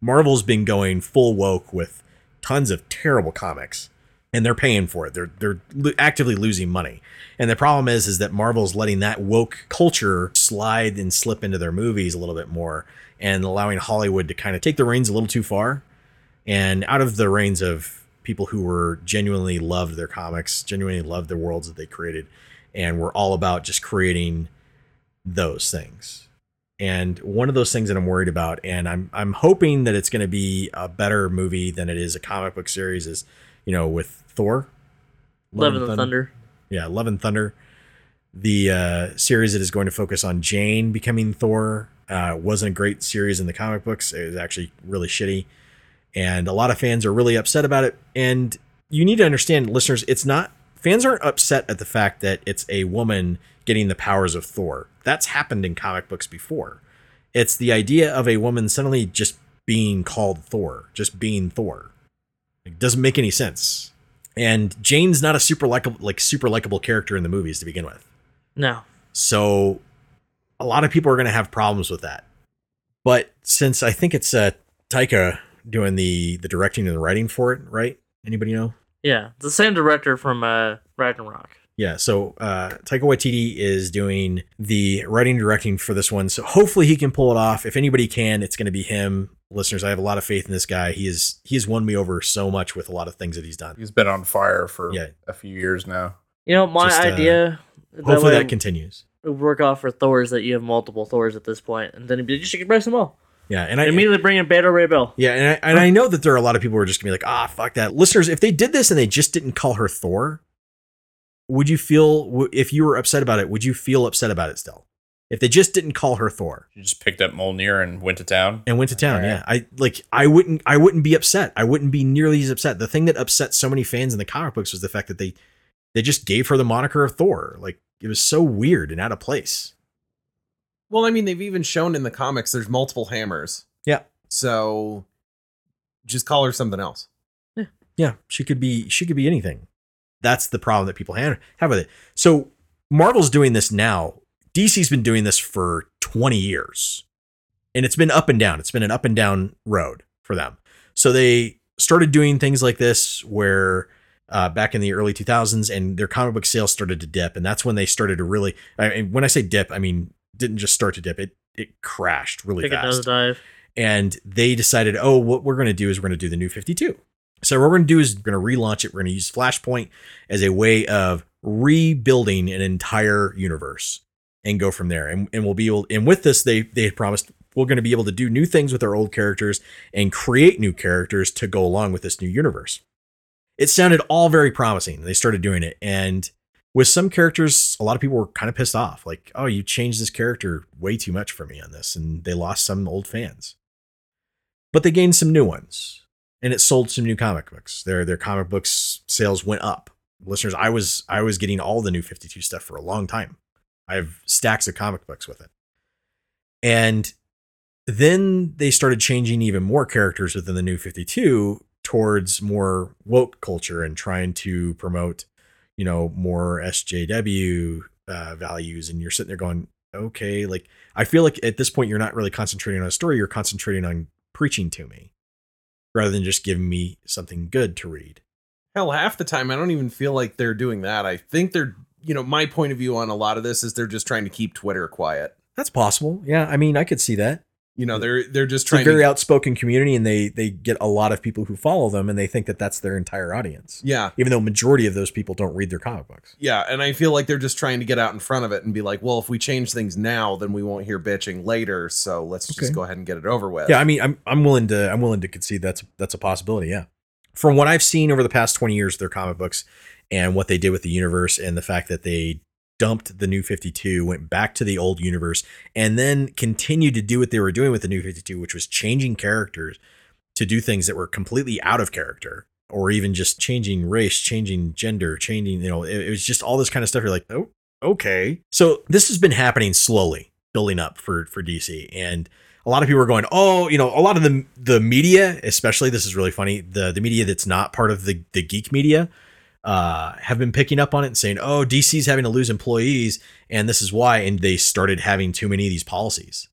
Marvel's been going full woke with tons of terrible comics, and they're paying for it. They're they're actively losing money. And the problem is, is that Marvel's letting that woke culture slide and slip into their movies a little bit more, and allowing Hollywood to kind of take the reins a little too far and out of the reins of people who were genuinely loved their comics, genuinely loved the worlds that they created, and were all about just creating those things. And one of those things that I'm worried about, and I'm I'm hoping that it's going to be a better movie than it is a comic book series, is you know with Thor,
Love
and
and the Thunder.
yeah, Love and Thunder, the uh, series that is going to focus on Jane becoming Thor, uh, wasn't a great series in the comic books. It was actually really shitty, and a lot of fans are really upset about it. And you need to understand, listeners, it's not fans aren't upset at the fact that it's a woman getting the powers of Thor. That's happened in comic books before. It's the idea of a woman suddenly just being called Thor, just being Thor. It doesn't make any sense. And Jane's not a super likable like super likable character in the movies to begin with.
No.
So a lot of people are going to have problems with that. But since I think it's uh, Taika doing the the directing and the writing for it, right? Anybody know?
Yeah. The same director from uh, Ragnarok.
Yeah, so uh, Taika Waititi is doing the writing and directing for this one. So hopefully he can pull it off. If anybody can, it's going to be him. Listeners, I have a lot of faith in this guy. He is he has won me over so much with a lot of things that he's done.
He's been on fire for
Yeah.
a few years now.
You know, my
Just, uh,
idea.
Hopefully
way
that continues.
would work off for Thors that you have multiple Thors at this point, and then you should embrace them all.
Yeah, and I
Immediately bring in Beta Ray Bill.
Yeah, and I, and I know that there are a lot of people who are just gonna be like, ah, fuck that. Listeners, if they did this and they just didn't call her Thor, would you feel if you were upset about it? Would you feel upset about it still? If they just didn't call her Thor
You just picked up Mjolnir and went to town.
and went to town,
Alright.
yeah, I like I wouldn't I wouldn't be upset. I wouldn't be nearly as upset. The thing that upset so many fans in the comic books was the fact that they they just gave her the moniker of Thor. Like it was so weird and out of place.
Well, I mean, they've even shown in the comics there's multiple hammers.
Yeah.
So just call her something else.
Yeah, Yeah. she could be she could be anything. That's the problem that people ha- have with it. So Marvel's doing this now. DC's been doing this for 20 years. And it's been up and down. It's been an up and down road for them. So they started doing things like this where uh, back in the early 2000s and their comic book sales started to dip and that's when they started to really I mean, when I say dip, I mean didn't just start to dip. It it crashed really
Take a
fast and they decided, oh, what we're going to do is we're going to do the new 52. So what we're going to do is we're going to relaunch it. We're going to use Flashpoint as a way of rebuilding an entire universe and go from there. And, and we'll be able, and with this, they they promised we're going to be able to do new things with our old characters and create new characters to go along with this new universe. It sounded all very promising. They started doing it, and with some characters, a lot of people were kind of pissed off. Like, oh, you changed this character way too much for me on this, and they lost some old fans. But they gained some new ones, and it sold some new comic books. Their their comic books sales went up. Listeners, I was I was getting all the new 52 stuff for a long time. I have stacks of comic books with it. And then they started changing even more characters within the new 52 towards more woke culture and trying to promote, you know, more SJW uh, values. And you're sitting there going, okay, like I feel like at this point you're not really concentrating on a story, you're concentrating on preaching to me rather than just giving me something good to read.
Hell, half the time I don't even feel like they're doing that. I think they're, you know, my point of view on a lot of this is they're just trying to keep Twitter quiet.
That's possible. Yeah, I mean, I could see that.
You know, they're they're just
It's a
trying
very
to
outspoken community, and they they get a lot of people who follow them, and they think that that's their entire audience.
Yeah.
Even though majority of those people don't read their comic books.
Yeah, and I feel like they're just trying to get out in front of it and be like, well, if we change things now, then we won't hear bitching later. So let's just go ahead and get it over with.
Yeah, I mean, I'm I'm willing to I'm willing to concede that's that's a possibility. Yeah, from what I've seen over the past 20 years, of their comic books and what they did with the universe, and the fact that they dumped the new 52, went back to the old universe, and then continued to do what they were doing with the new 52, which was changing characters to do things that were completely out of character, or even just changing race, changing gender, changing. You know, it, it was just all this kind of stuff. You're like, oh, okay. So this has been happening slowly, building up for for DC, and a lot of people are going, oh, you know, a lot of the the media, especially this is really funny, the the media that's not part of the the geek media, uh, have been picking up on it and saying, oh, DC's having to lose employees, and this is why, and they started having too many of these policies,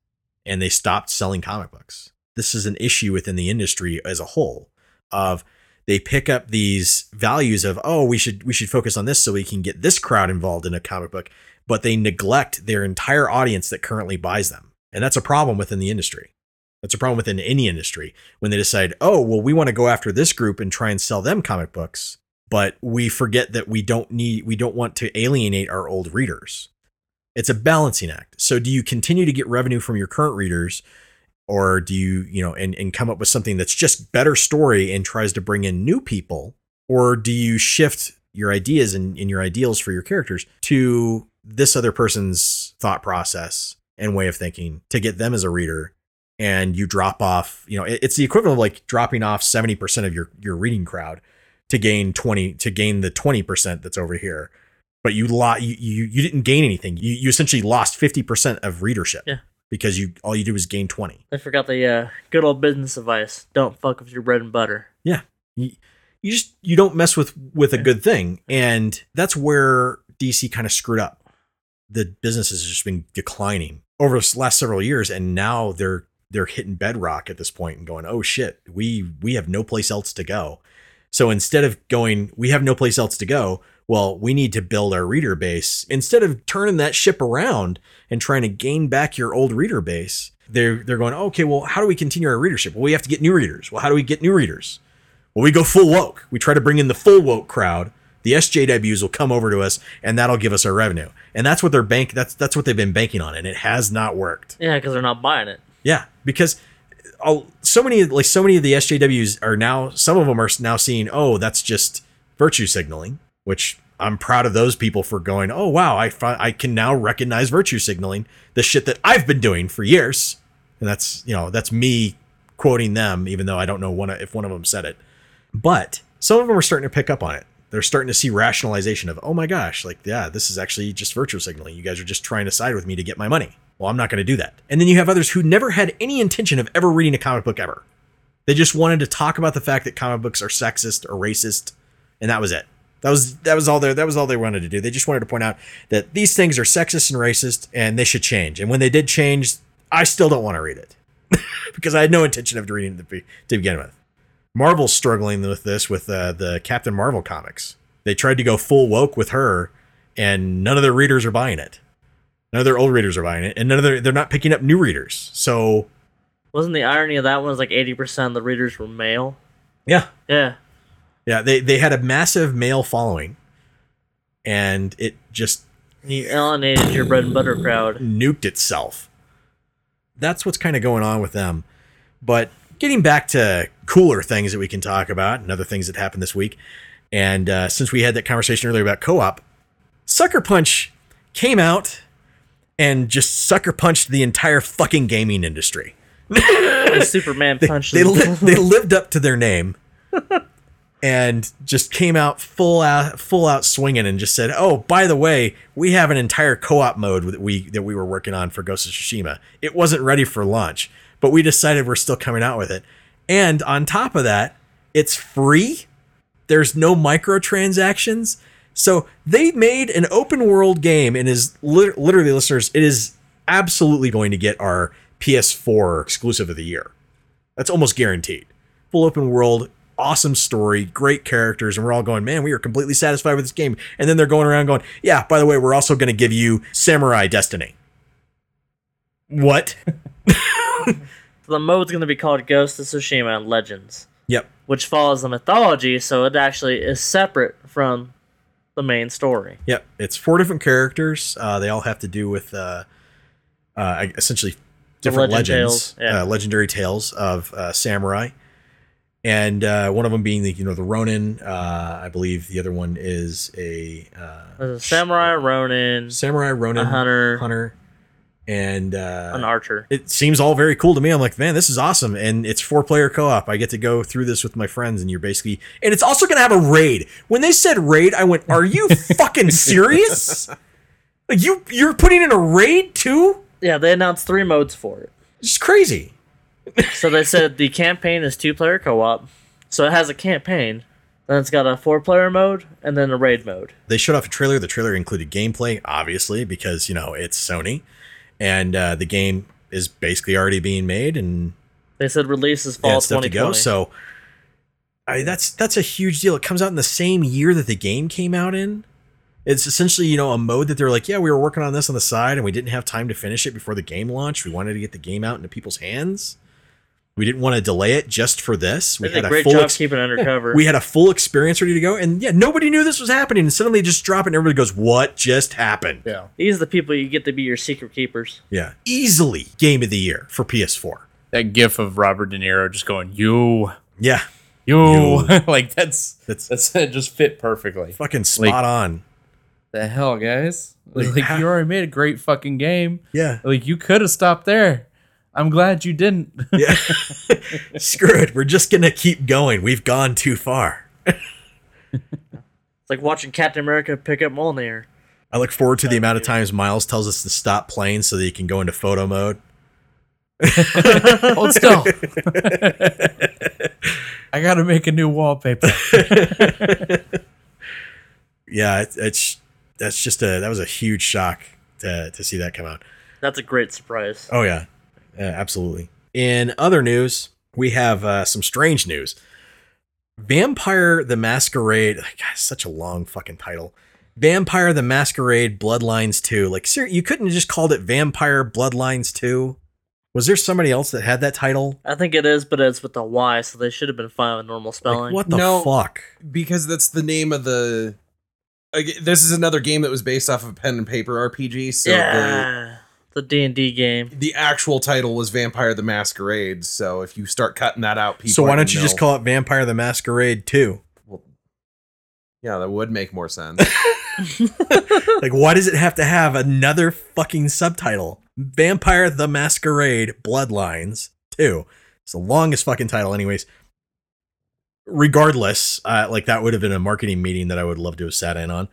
and they stopped selling comic books. This is an issue within the industry as a whole of they pick up these values of oh we should we should focus on this so we can get this crowd involved in a comic book but they neglect their entire audience that currently buys them and that's a problem within the industry that's a problem within any industry when they decide oh well we want to go after this group and try and sell them comic books but we forget that we don't need we don't want to alienate our old readers. It's a balancing act. So do you continue to get revenue from your current readers or do you you know and, and come up with something that's just better story and tries to bring in new people? Or do you shift your ideas and, and your ideals for your characters to this other person's thought process and way of thinking to get them as a reader and you drop off you know it- it's the equivalent of like dropping off 70% of your your reading crowd to gain 20 to gain the 20% that's over here but you lot you, you you didn't gain anything you, you essentially lost 50% of readership
Yeah.
because you all you do is gain 20
I forgot the uh, good old business advice. Don't fuck with your bread and butter.
Yeah. You, you just you don't mess with with a good thing. And that's where DC kind of screwed up. The business has just been declining over the last several years and now they're they're hitting bedrock at this point and going, "Oh shit, we we have no place else to go." So instead of going, "We have no place else to go," well, we need to build our reader base. Instead of turning that ship around and trying to gain back your old reader base, they're they're going, okay, well, how do we continue our readership? Well, we have to get new readers. Well, how do we get new readers? Well, we go full woke. We try to bring in the full woke crowd. The SJWs will come over to us, and that'll give us our revenue. And that's what they're bank. That's that's what they've been banking on, and it has not worked.
Yeah, because they're not buying it.
Yeah, because I'll, so many like so many of the SJWs are now. Some of them are now seeing, oh, that's just virtue signaling, which I'm proud of those people for going, oh wow, I I can now recognize virtue signaling, the shit that I've been doing for years, and that's you know that's me quoting them, even though I don't know one if one of them said it, but some of them are starting to pick up on it. They're starting to see rationalization of, oh my gosh, like yeah, this is actually just virtue signaling. You guys are just trying to side with me to get my money. Well, I'm not going to do that. And then you have others who never had any intention of ever reading a comic book ever. They just wanted to talk about the fact that comic books are sexist or racist, and that was it. That was that was all they that was all they wanted to do. They just wanted to point out that these things are sexist and racist, and they should change. And when they did change, I still don't want to read it because I had no intention of reading it to, to begin with. Marvel's struggling with this with uh, the Captain Marvel comics. They tried to go full woke with her, and none of their readers are buying it. None of their old readers are buying it, and none of their they're not picking up new readers. So
Wasn't the irony of that one was like eighty percent of the readers were male?
yeah,
Yeah.
yeah, they they had a massive male following, and it just
You alienated your bread and butter crowd.
nuked itself. That's what's kind of going on with them. But getting back to cooler things that we can talk about and other things that happened this week, and uh, since we had that conversation earlier about co-op, Sucker Punch came out and just sucker punched the entire fucking gaming industry.
Superman
They,
punches.
they, li- they lived up to their name and just came out full out full out swinging and just said, "Oh, by the way, we have an entire co-op mode that we that we were working on for Ghost of Tsushima. It wasn't ready for launch, but we decided we're still coming out with it. And on top of that, it's free. There's no microtransactions. So they made an open world game and is lit- literally listeners, it is absolutely going to get our PS4 exclusive of the year. That's almost guaranteed. Full open world, awesome story, great characters, and we're all going, man, we are completely satisfied with this game. And then they're going around going, yeah, by the way, we're also going to give you Samurai Destiny. What?
the mode's going to be called Ghost of Tsushima and Legends,
Yep.
which follows the mythology, so it actually is separate from the main story.
Yep. It's four different characters. Uh, they all have to do with uh, uh, essentially different
legend
legends,
tales, yeah.
uh, legendary tales of uh, samurai. And uh, one of them being the you know the Ronin. Uh, I believe the other one is a uh,
a samurai, Ronin,
samurai Ronin
a hunter,
hunter, and uh,
an archer.
it seems all very cool to me. I'm like, man, this is awesome, and it's four player co op. I get to go through this with my friends, and you're basically, and it's also gonna have a raid. When they said raid, I went, are you fucking serious? Like you, you're putting in a raid too?
Yeah, they announced three modes for it.
It's crazy.
So they said the campaign is two player co op. So it has a campaign. Then it's got a four player mode and then a raid mode.
They showed off a trailer. The trailer included gameplay, obviously, because you know it's Sony, and uh, the game is basically already being made, and
They said release is
yeah,
fall
stuff to
2020.
go. So, I that's that's a huge deal. It comes out in the same year that the game came out in. It's essentially you know a mode that they're like, yeah, we were working on this on the side, and we didn't have time to finish it before the game launch. We wanted to get the game out into people's hands. We didn't want to delay it just for this. We
they did
had
a
a
great
full
job
ex-
keeping it undercover.
we had a full experience ready to go, and yeah, nobody knew this was happening, and suddenly just drop it, and everybody goes, "What just happened?"
Yeah.
These are the people you get to be your secret keepers.
Yeah, easily game of the year for PS4.
That gif of Robert De Niro just going, you,
Yeah,
you.
You.
like that's
That's-
that's that just fit perfectly.
fucking spot
Like-
on.
The hell, guys?
Like,
Like, you already made a great fucking game.
Yeah,
Like you could have stopped there. I'm glad you didn't.
yeah. Screw it. We're just gonna keep going. We've gone too far.
It's like watching Captain America pick up Mjolnir.
I look forward to the amount of times Miles tells us to stop playing so that he can go into photo mode.
Hold still. I got to make a new wallpaper.
Yeah, it's, it's that's just a that was a huge shock to to see that come out.
That's a great surprise.
Oh yeah, yeah absolutely. In other news, we have uh, some strange news. Vampire the Masquerade. God, such a long fucking title. Vampire the Masquerade Bloodlines 2. Like, sir, you couldn't have just called it Vampire Bloodlines 2. Was there somebody else that had that title?
I think it is, but it's with a Y, so they should have been fine with normal
Like,
spelling.
what the
No.
fuck?
because that's the name of the. Ag- This is another game that was based off of a pen and paper RPG. So
yeah, the D and D game.
the the actual title was Vampire the Masquerade. So if you start cutting that out, people.
so why don't
gonna
you just call it Vampire the Masquerade 2?
Yeah, that would make more sense.
like, why does it have to have another fucking subtitle? Vampire the Masquerade Bloodlines 2. It's the longest fucking title, anyways. Regardless, uh, like that would have been a marketing meeting that I would love to have sat in on.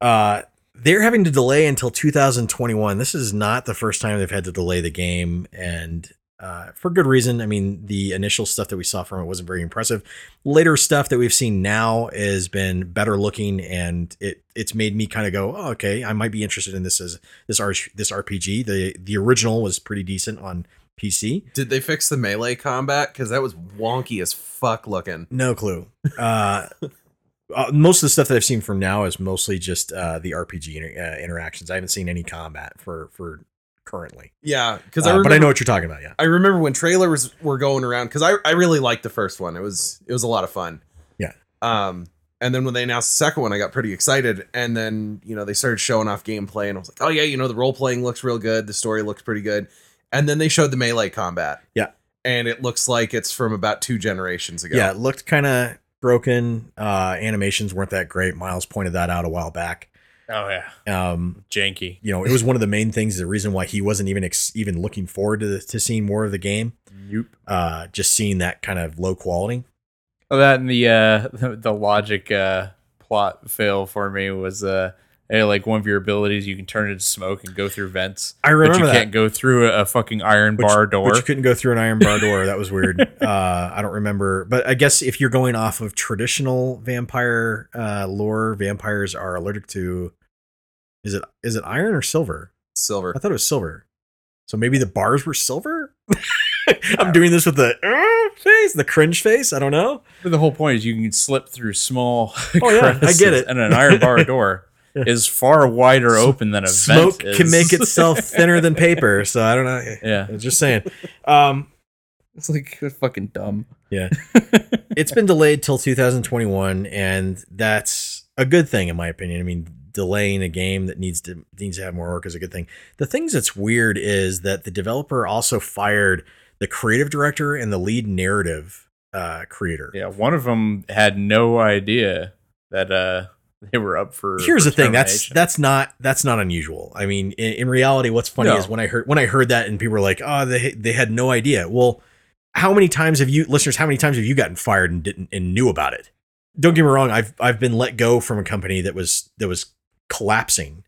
Uh, they're having to delay until 2021. This is not the first time they've had to delay the game, and uh, for good reason. I mean, the initial stuff that we saw from it wasn't very impressive. Later stuff that we've seen now has been better looking, and it it's made me kind of go, oh, okay, I might be interested in this as this R- this RPG. The the original was pretty decent on PC.
Did they fix the melee combat? Because that was wonky as fuck looking.
No clue. Uh, uh, most of the stuff that I've seen from now is mostly just uh, the RPG inter- uh, interactions. I haven't seen any combat for for currently.
Yeah, because
Uh,
I remember,
but I know what you're talking about. Yeah.
I remember when trailers were going around because I, I really liked the first one. It was it was a lot of fun.
Yeah.
Um, and then when they announced the second one, I got pretty excited. And then you know they started showing off gameplay, and I was like, oh yeah, you know the role playing looks real good, the story looks pretty good. And then they showed the melee combat.
Yeah.
And it looks like it's from about two generations ago.
Yeah, it looked kind of broken. Uh, animations weren't that great. Miles pointed that out a while back.
Oh yeah,
Um,
janky.
you know, it was one of the main things. The reason why he wasn't even ex- even looking forward to the, to seeing more of the game.
Nope.
Uh, just seeing that kind of low quality.
Well, that and the uh the, the logic uh plot fail for me was uh hey, like one of your abilities you can turn into smoke and go through vents.
I
But
remember
you
that.
can't go through a, a fucking iron
Which-
bar door.
But you couldn't go through an iron bar door. That was weird. uh, I don't remember. But I guess if you're going off of traditional vampire uh, lore, vampires are allergic to. Is it is it iron or silver?
Silver.
I thought it was silver. So maybe the bars were silver. I'm doing this with the uh, face, the cringe face. I don't know.
But the whole point is you can slip through small
Oh, yeah, I get it.
and an iron bar door
Yeah.
Is far wider open than a
Smoke
vent
can make itself thinner than paper. So I don't know.
Yeah.
I'm just saying. Um,
It's like fucking dumb.
Yeah. it's been delayed till 2021 and that's a good thing in my opinion. I mean, delaying a game that needs to needs to have more work is a good thing. The things that's weird is that the developer also fired the creative director and the lead narrative uh creator.
Yeah, one of them had no idea that uh they were up for.
Here's
for
the thing that's that's not that's not unusual. I mean, in, in reality what's funny
No.
is when I heard when I heard that and people were like, "Oh, they they had no idea." Well, how many times have you listeners, how many times have you gotten fired and didn't and knew about it? Don't get me wrong, I've I've been let go from a company that was that was collapsing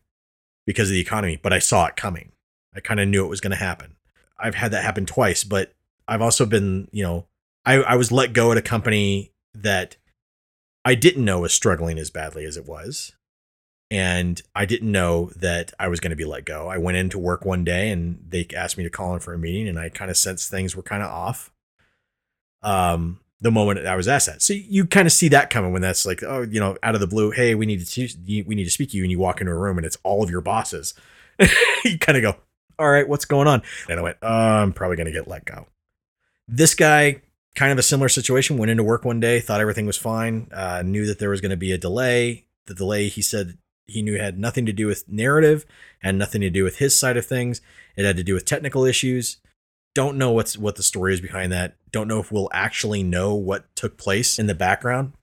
because of the economy, but I saw it coming. I kind of knew it was going to happen. I've had that happen twice, but I've also been, you know, I, I was let go at a company that I didn't know was struggling as badly as it was. And I didn't know that I was going to be let go. I went into work one day and they asked me to call in for a meeting, and I kind of sensed things were kind of off. Um, the moment I was asked that, so you kind of see that coming when that's like, oh, you know, out of the blue, hey, we need to see, we need to speak to you, and you walk into a room and it's all of your bosses. you kind of go, all right, what's going on? And I went, oh, I'm probably going to get let go. This guy, kind of a similar situation, went into work one day, thought everything was fine, uh, knew that there was going to be a delay. The delay, he said, he knew had nothing to do with narrative, had nothing to do with his side of things. It had to do with technical issues. Don't know what's what the story is behind that. Don't know if we'll actually know what took place in the background.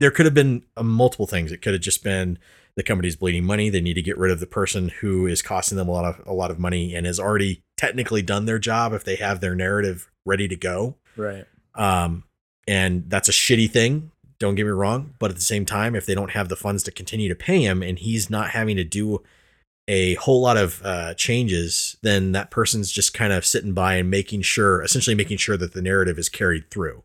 There could have been uh, multiple things. It could have just been the company's bleeding money. They need to get rid of the person who is costing them a lot of a lot of money and has already technically done their job if they have their narrative ready to go.
right.
Um, and that's a shitty thing. Don't get me wrong, but at the same time, if they don't have the funds to continue to pay him, and he's not having to do a whole lot of uh, changes, then that person's just kind of sitting by and making sure, essentially making sure that the narrative is carried through.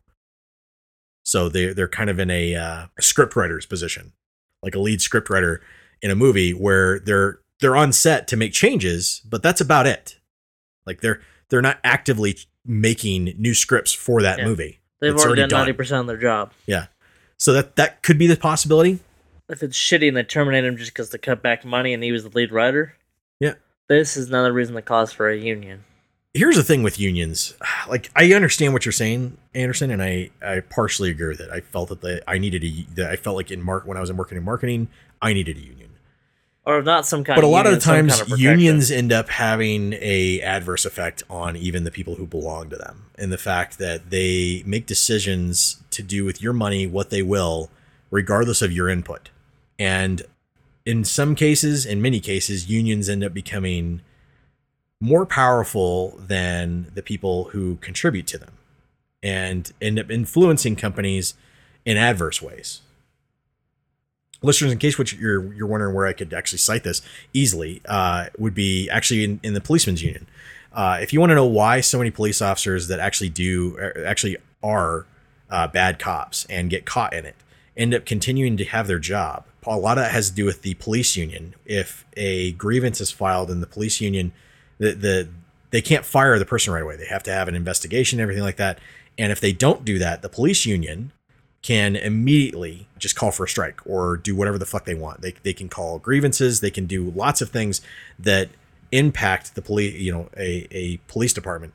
So they they're kind of in a, uh, a script writer's position, like a lead script writer in a movie where they're they're on set to make changes, but that's about it. Like they're they're not actively making new scripts for that
Yeah.
movie.
They've
It's
already,
already
done ninety percent of their job.
Yeah, so that that could be the possibility.
If it's shitty and they terminate him just because they cut back money and he was the lead writer,
Yeah.
this is another reason to cause for a union.
Here's the thing with unions. Like I understand what you're saying, Anderson, and I I partially agree with it. I felt that the, I needed a that I felt like in mark when I was in working in marketing, I needed a union.
Or not some kind
But a lot of the times
kind of
unions end up having a adverse effect on even the people who belong to them. And the fact that they make decisions to do with your money what they will, regardless of your input. And in some cases, in many cases, unions end up becoming more powerful than the people who contribute to them and end up influencing companies in adverse ways listeners, in case which you're you're wondering where I could actually cite this easily, uh, would be actually in, in the policemen's union. Uh, if you want to know why so many police officers that actually do er, actually are uh, bad cops and get caught in it end up continuing to have their job, a lot of that has to do with the police union. If a grievance is filed in the police union, the, the they can't fire the person right away. They have to have an investigation, and everything like that. And if they don't do that, the police union can immediately just call for a strike or do whatever the fuck they want. They, they can call grievances. They can do lots of things that impact the police, you know, a, a police department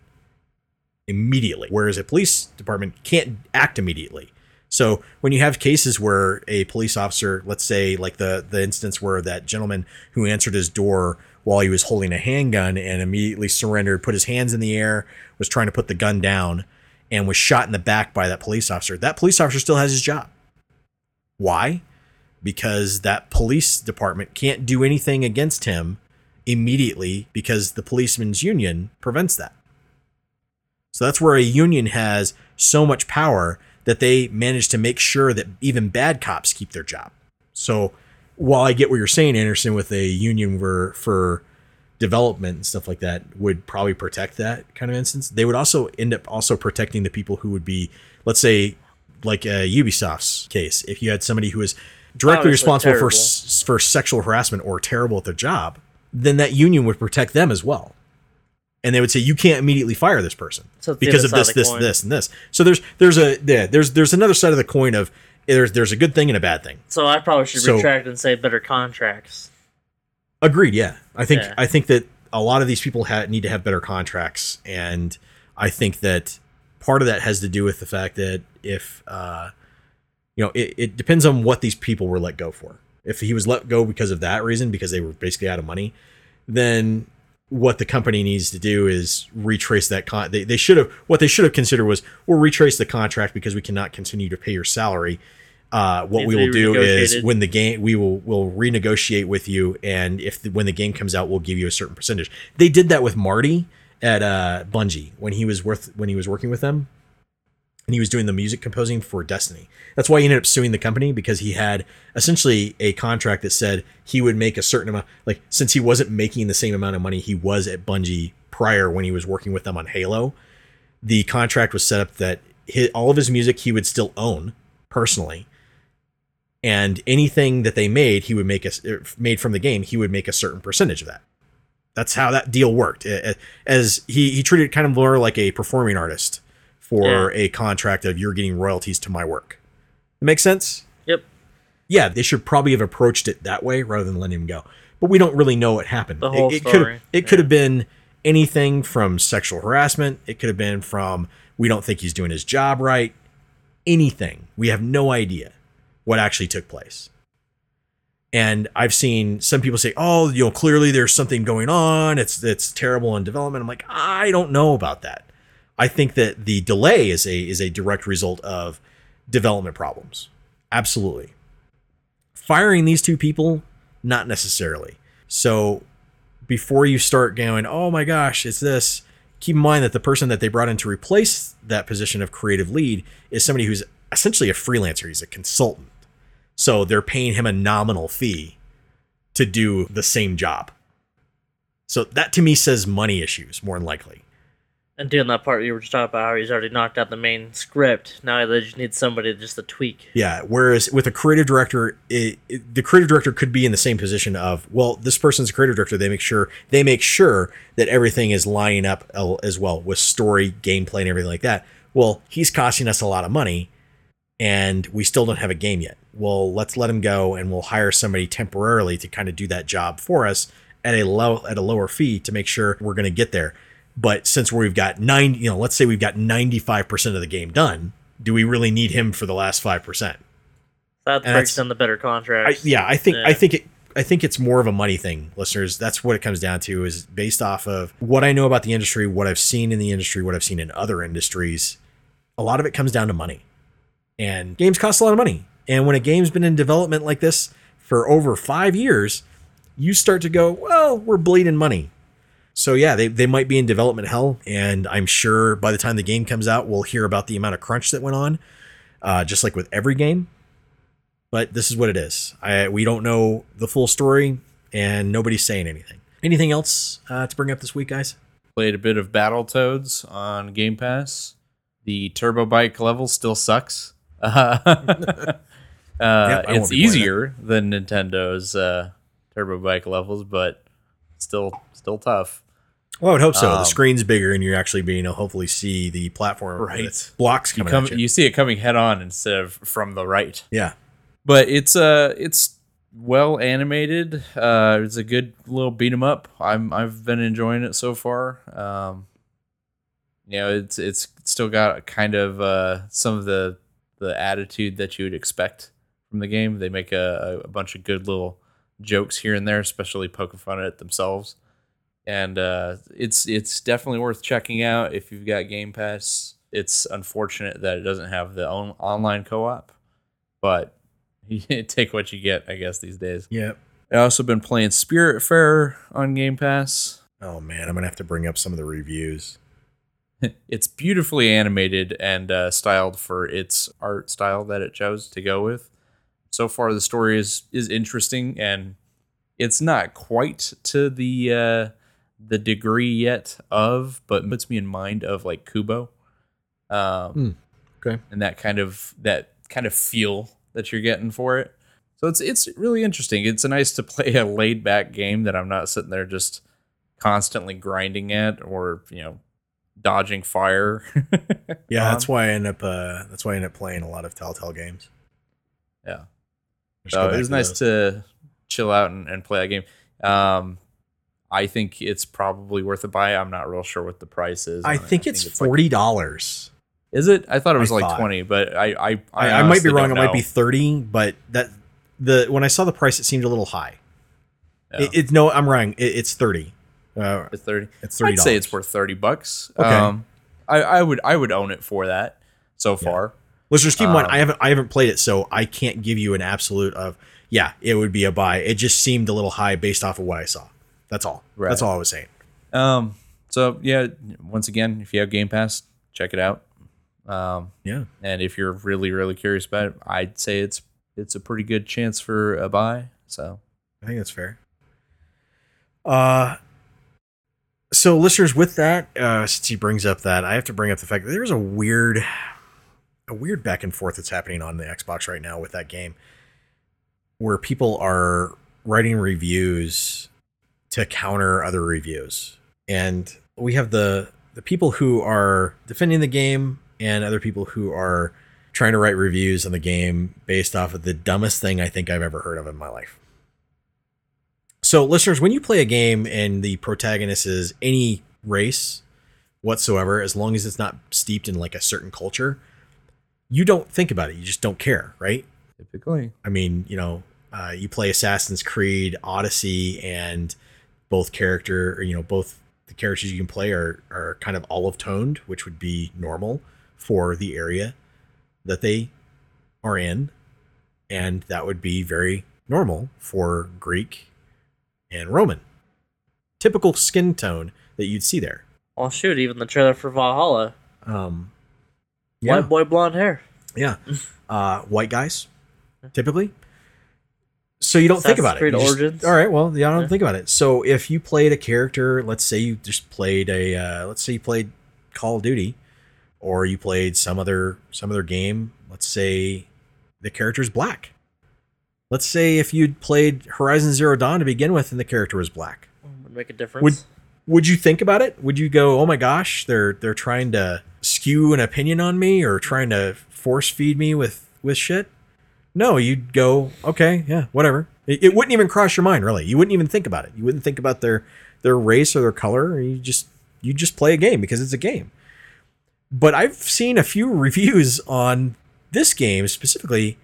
immediately. Whereas a police department can't act immediately. So when you have cases where a police officer, let's say like the the instance where that gentleman who answered his door while he was holding a handgun and immediately surrendered, put his hands in the air, was trying to put the gun down, and was shot in the back by that police officer. That police officer still has his job. Why? Because that police department can't do anything against him immediately because the policeman's union prevents that. So that's where a union has so much power that they manage to make sure that even bad cops keep their job. So while I get what you're saying, Anderson, with a union for for development and stuff like that would probably protect that kind of instance. They would also end up also protecting the people who would be, let's say, like a Ubisoft's case. If you had somebody who was directly responsible for
terrible.
s- for sexual harassment or terrible at their job, then that union would protect them as well. And they would say you can't immediately fire this person
So
because of this, this,
coin.
this, and this. So there's there's a yeah, there's there's another side of the coin of there's there's a good thing and a bad thing.
So I probably should
So-
retract and say better contracts.
Agreed. Yeah, I think
Yeah.
I think that a lot of these people ha- need to have better contracts, and I think that part of that has to do with the fact that if uh, you know, it, it depends on what these people were let go for. If he was let go because of that reason, because they were basically out of money, then what the company needs to do is retrace that con. They, they should have what they should have considered was we'll retrace the contract because we cannot continue to pay your salary. Uh, what we will do is when the game we will will renegotiate with you, and if the, when the game comes out, we'll give you a certain percentage. They did that with Marty at uh, Bungie when he was worth when he was working with them and he was doing the music composing for Destiny. That's why he ended up suing the company because he had essentially a contract that said he would make a certain amount. Like since he wasn't making the same amount of money he was at Bungie prior when he was working with them on Halo, the contract was set up that his, all of his music he would still own personally, and anything that they made he would make a er, made from the game he would make a certain percentage of that. That's how that deal worked. As he he treated it kind of more like a performing artist for a contract of you're getting royalties to my work. That makes sense?
Yep.
Yeah, they should probably have approached it that way rather than letting him go. But we don't really know what happened.
The whole
it, it could
story,
have it could have been anything from sexual harassment. It could have been from we don't think he's doing his job right. Anything. We have no idea what actually took place. And I've seen some people say, "Oh, you know, clearly there's something going on. It's it's terrible in development." I'm like, I don't know about that. I think that the delay is a is a direct result of development problems. Absolutely. Firing these two people, not necessarily. So before you start going, oh my gosh, it's this, keep in mind that the person that they brought in to replace that position of creative lead is somebody who's essentially a freelancer. He's a consultant. So they're paying him a nominal fee to do the same job. So that to me says money issues more than likely.
And doing that part you were just talking about how he's already knocked out the main script. Now they just need somebody to just to tweak.
Yeah. Whereas with a creative director, it, it- the creative director could be in the same position of, well, this person's a creative director. They make sure they make sure that everything is lining up as well with story, gameplay, and everything like that. Well, he's costing us a lot of money, and we still don't have a game yet. Well, let's let him go, and we'll hire somebody temporarily to kind of do that job for us at a low at a lower fee to make sure we're going to get there. But since we've got nine, you know, let's say we've got ninety five percent of the game done, do we really need him for the last five percent?
That
And
breaks
that's-
down the better
I,
contracts.
yeah, I think I think it I think it's more of a money thing, listeners. That's what it comes down to is based off of what I know about the industry, what I've seen in the industry, what I've seen in other industries. A lot of it comes down to money. And games cost a lot of money. And when a game's been in development like this for over 5 years, you start to go, "Well, we're bleeding money." So yeah, they, they might be in development hell, and I'm sure by the time the game comes out, we'll hear about the amount of crunch that went on, uh, just like with every game but this is what it is. I we don't know the full story, and nobody's saying anything. Anything else uh, to bring up this week, guys?
Played a bit of Battletoads on Game Pass. The Turbo Bike level still sucks. Uh, uh, it's easier than Nintendo's uh, Turbo Bike levels, but still still tough.
Well, I would hope so.
Um,
the screen's bigger, and you're actually being able to hopefully see the platform.
Right.
Blocks
You
coming
come,
you.
you see it coming head on instead of from the right.
Yeah.
but it's uh it's well animated. Uh, it's a good little beat 'em up. I'm I've been enjoying it so far. Um, you know, it's it's still got kind of uh some of the the attitude that you would expect from the game. They make a, a bunch of good little jokes here and there, especially poking fun at it themselves. And uh, it's it's definitely worth checking out if you've got Game Pass. It's unfortunate that it doesn't have the on- online co-op, but you take what you get, I guess, these days.
Yep.
I've also been playing Spiritfarer on Game Pass.
Oh man, I'm gonna have to bring up some of the reviews.
it's beautifully animated and uh, styled for its art style that it chose to go with. So far, the story is is interesting, and it's not quite to the uh, the degree yet of, but puts me in mind of like Kubo, um,
Hmm. Okay.
and that kind of that kind of feel that you're getting for it. So it's it's really interesting. It's nice to play a laid back game that I'm not sitting there just constantly grinding at or you know dodging fire.
Yeah,
on.
that's why I end up. Uh, that's why I end up playing a lot of Telltale games.
Yeah. So it was
to
nice
those.
to chill out and, and play that game. Um, I think it's probably worth a buy. I'm not real sure what the price is.
I
on it.
think it's
like-
forty dollars.
is it? I thought it was
I
like
thought.
twenty, but I I I,
I, I might be wrong. It might be thirty, but that the when I saw the price, it seemed a little high.
Yeah.
It, it, no, I'm wrong. It, it's thirty. Uh,
It's thirty.
it's thirty.
I'd say it's worth thirty bucks.
Okay.
Um, I, I would I would own it for that so far.
Listeners, keep in mind,
Um,
I haven't I haven't played it, so I can't give you an absolute of yeah, it would be a buy. It just seemed a little high based off of what I saw. That's all.
Right.
That's all I was saying.
Um, so yeah, once again, if you have Game Pass, check it out. Um,
Yeah.
and if you're really really curious about it, I'd say it's it's a pretty good chance for a buy. So
I think that's fair. Uh so listeners with that, uh since he brings up that, I have to bring up the fact that there's a weird a weird back and forth that's happening on the Xbox right now with that game where people are writing reviews to counter other reviews. And we have the the people who are defending the game and other people who are trying to write reviews on the game based off of the dumbest thing I think I've ever heard of in my life. So, listeners, when you play a game and the protagonist is any race whatsoever, as long as it's not steeped in like a certain culture, you don't think about it. You just don't care, right?
typically,
I mean, you know, uh, you play Assassin's Creed Odyssey, and both character, or, you know, both the characters you can play are are kind of olive toned, which would be normal for the area that they are in, and that would be very normal for Greek and Roman. Typical skin tone that you'd see there.
Oh shoot! Even the trailer for Valhalla,
Um, yeah,
white boy, blonde hair.
yeah, uh, white guys typically. So you don't think about it.
Creed
You just-
Origins.
all right. Well, yeah, I don't
Yeah.
think about it. So if you played a character, let's say you just played a, uh, let's say you played Call of Duty, or you played some other some other game. Let's say the character's black. Let's say if you'd played Horizon Zero Dawn to begin with, and the character was black.
Would make a difference.
Would would you think about it? Would you go, "Oh my gosh, they're they're trying to skew an opinion on me or trying to force feed me with with shit?" No, you'd go, "Okay, yeah, whatever." It, it wouldn't even cross your mind, really. You wouldn't even think about it. You wouldn't think about their their race or their color. You just you just play a game because it's a game. But I've seen a few reviews on this game specifically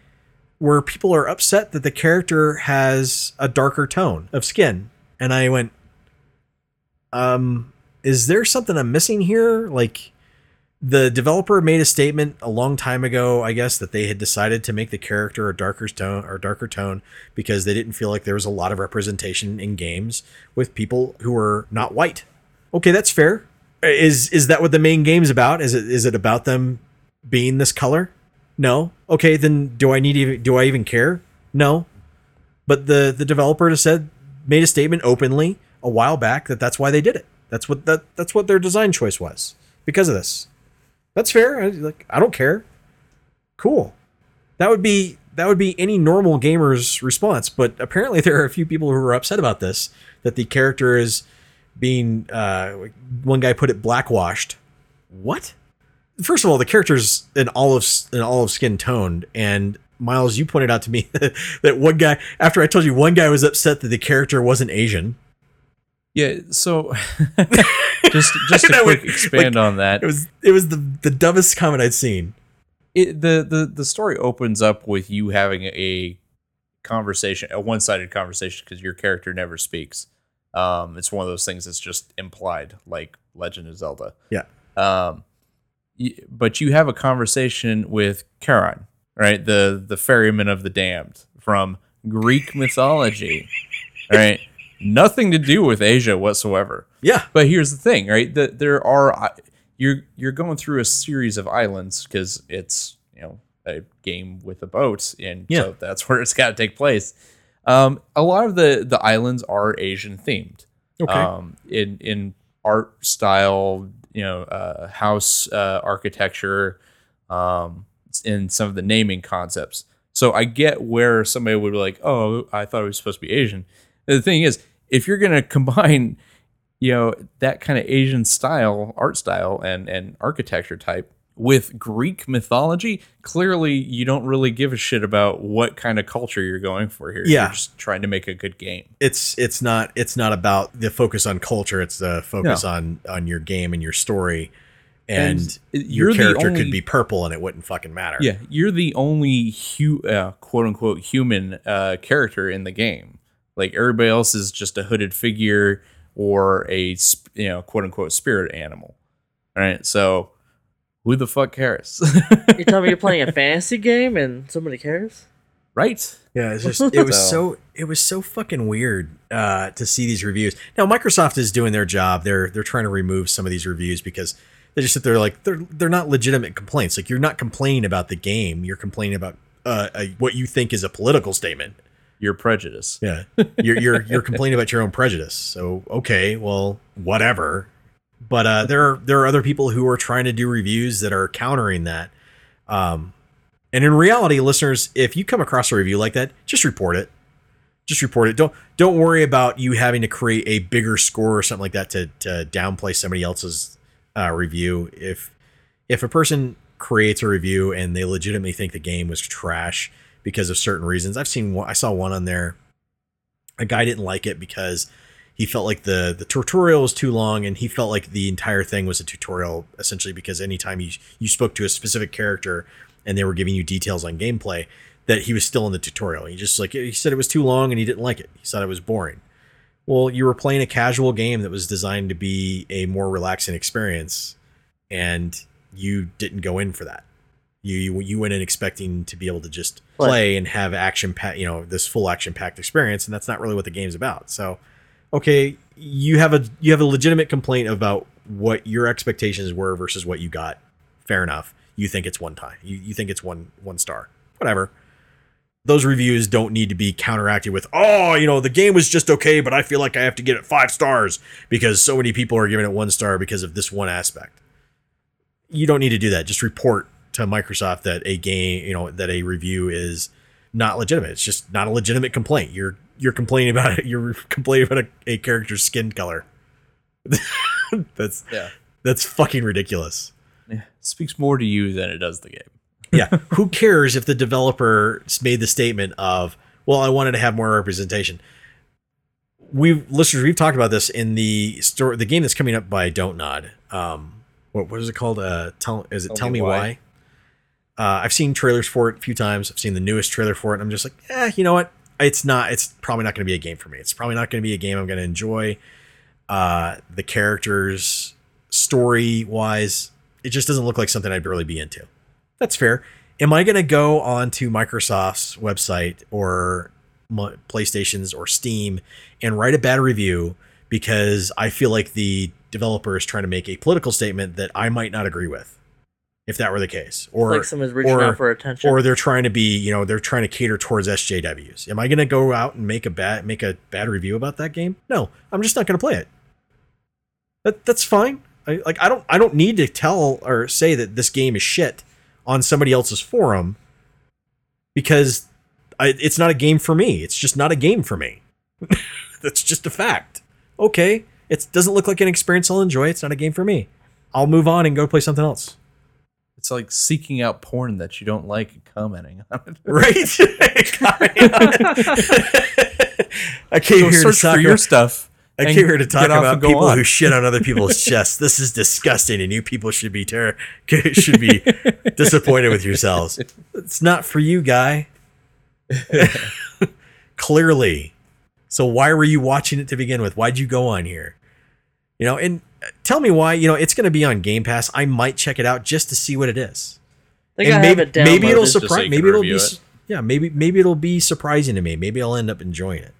where people are upset that the character has a darker tone of skin. And I went, um, is there something I'm missing here? Like, the developer made a statement a long time ago, I guess, that they had decided to make the character a darker tone or darker tone because they didn't feel like there was a lot of representation in games with people who were not white. Okay, that's fair. Is is that what the main game's about? Is it is it about them being this color? No. Okay, then do I need even do I even care? No. But the the developer said made a statement openly a while back that that's why they did it. That's what that that's what their design choice was because of this. That's fair. I, like I don't care. Cool. That would be that would be any normal gamer's response, but apparently there are a few people who are upset about this that the character is being uh one guy put it blackwashed. What? First of all, the character's an olive an olive skin toned and Miles, you pointed out to me that one guy after I told you one guy was upset that the character wasn't Asian.
Yeah, so just just to quick expand
like,
on that.
It was it was the the dumbest comment I'd seen.
it, the the the story opens up with you having a conversation, a one sided conversation, because your character never speaks. Um, it's one of those things that's just implied, like Legend of Zelda.
Yeah.
Um, y- but you have a conversation with Charon, right? The the ferryman of the damned from Greek mythology, right? Nothing to do with Asia whatsoever.
Yeah.
But here's the thing, right? That there are you're you're going through a series of islands because it's you know a game with a boat, and
Yeah.
so that's where it's got to take place. Um, a lot of the the islands are Asian themed.
Okay.
Um, in in art style, you know, uh, house uh, architecture, um, in some of the naming concepts. So I get where somebody would be like, "Oh, I thought it was supposed to be Asian." The thing is, if you're gonna combine, you know, that kind of Asian style, art style, and and architecture type with Greek mythology, clearly you don't really give a shit about what kind of culture you're going for here.
Yeah.
You're just trying to make a good game.
it's it's not it's not about the focus on culture. It's the focus
No.
on on your game and your story. And,
And
your character
only-
could be purple and it wouldn't fucking matter.
Yeah, you're the only hu- uh, quote unquote human uh, character in the game. Like everybody else is just a hooded figure or a you know quote unquote spirit animal. All right, so who the fuck cares,
You tell me you're playing a fantasy game and somebody cares?
right?
Yeah, it's just it was
So-
so it was so fucking weird uh, to see these reviews. Now Microsoft is doing their job. They're they're trying to remove some of these reviews because they just sit there like they're they're not legitimate complaints. Like you're not complaining about the game. You're complaining about uh, a, what you think is a political statement.
Your prejudice.
Yeah, you're you're you're complaining about your own prejudice. So okay, well, whatever. But uh, there are there are other people who are trying to do reviews that are countering that. Um, and in reality, listeners, if you come across a review like that, just report it. Just report it. Don't don't worry about you having to create a bigger score or something like that to to downplay somebody else's uh, review. If if a person creates a review and they legitimately think the game was trash because of certain reasons, I've seen one, I saw one on there. A guy didn't like it because he felt like the the tutorial was too long and he felt like the entire thing was a tutorial essentially because anytime you you spoke to a specific character and they were giving you details on gameplay that he was still in the tutorial. He just like he said it was too long and he didn't like it. He thought it was boring. Well you were playing a casual game that was designed to be a more relaxing experience and you didn't go in for that you you, you went in expecting to be able to just
Play.
and have action pack you know this full action packed experience and that's not really what the game's about so okay, you have a you have a legitimate complaint about what your expectations were versus what you got. Fair enough. You think it's one time. You you think it's one one star. Whatever. Those reviews don't need to be counteracted with, oh, you know, the game was just okay, but I feel like I have to get it five stars because so many people are giving it one star because of this one aspect. You don't need to do that. Just report to Microsoft that a game, you know, that a review is not legitimate. It's just not a legitimate complaint. You're you're complaining about it. You're complaining about a, a character's skin color. that's
Yeah.
that's fucking ridiculous.
Yeah, it speaks more to you than it does the game.
Yeah, who cares if the developer made the statement of, "Well, I wanted to have more representation." We've listeners, we've talked about this in the store, the game that's coming up by Don't Nod. Um, what what is it called? Uh, tell is it Tell, Me Why? Uh, I've seen trailers for it a few times. I've seen the newest trailer for it. I'm just like, eh, you know what? It's not. It's probably not going to be a game for me. It's probably not going to be a game I'm going to enjoy. Uh, the characters, story wise, it just doesn't look like something I'd really be into. That's fair. Am I going to go onto Microsoft's website or PlayStation's or Steam and write a bad review because I feel like the developer is trying to make a political statement that I might not agree with? If that were the case, or
like someone's reaching
or-
out for attention.
or they're trying to be, you know, they're trying to cater towards SJWs. Am I going to go out and make a bad make a bad review about that game? No, I'm just not going to play it. That that's fine. I, like I don't I don't need to tell or say that this game is shit on somebody else's forum because I, it's not a game for me. It's just not a game for me. That's just a fact. Okay, it doesn't look like an experience I'll enjoy. It's not a game for me. I'll move on and go play something else.
It's like seeking out porn that you don't like and commenting on it.
Right? I came
Go
here to talk
for your
about,
stuff.
I came here to talk about people
on.
who shit on other people's chests. This is disgusting, and you people should be ter- should be disappointed with yourselves. It's not for you, guy. Clearly. So why were you watching it to begin with? Why'd you go on here? You know, and tell me why. You know, it's going to be on Game Pass. I might check it out just to see what it is.
I think I
and
have
maybe
it
maybe it'll
Just so
surprise. Maybe it'll be
it.
yeah. Maybe maybe it'll be surprising to me. Maybe I'll end up enjoying it.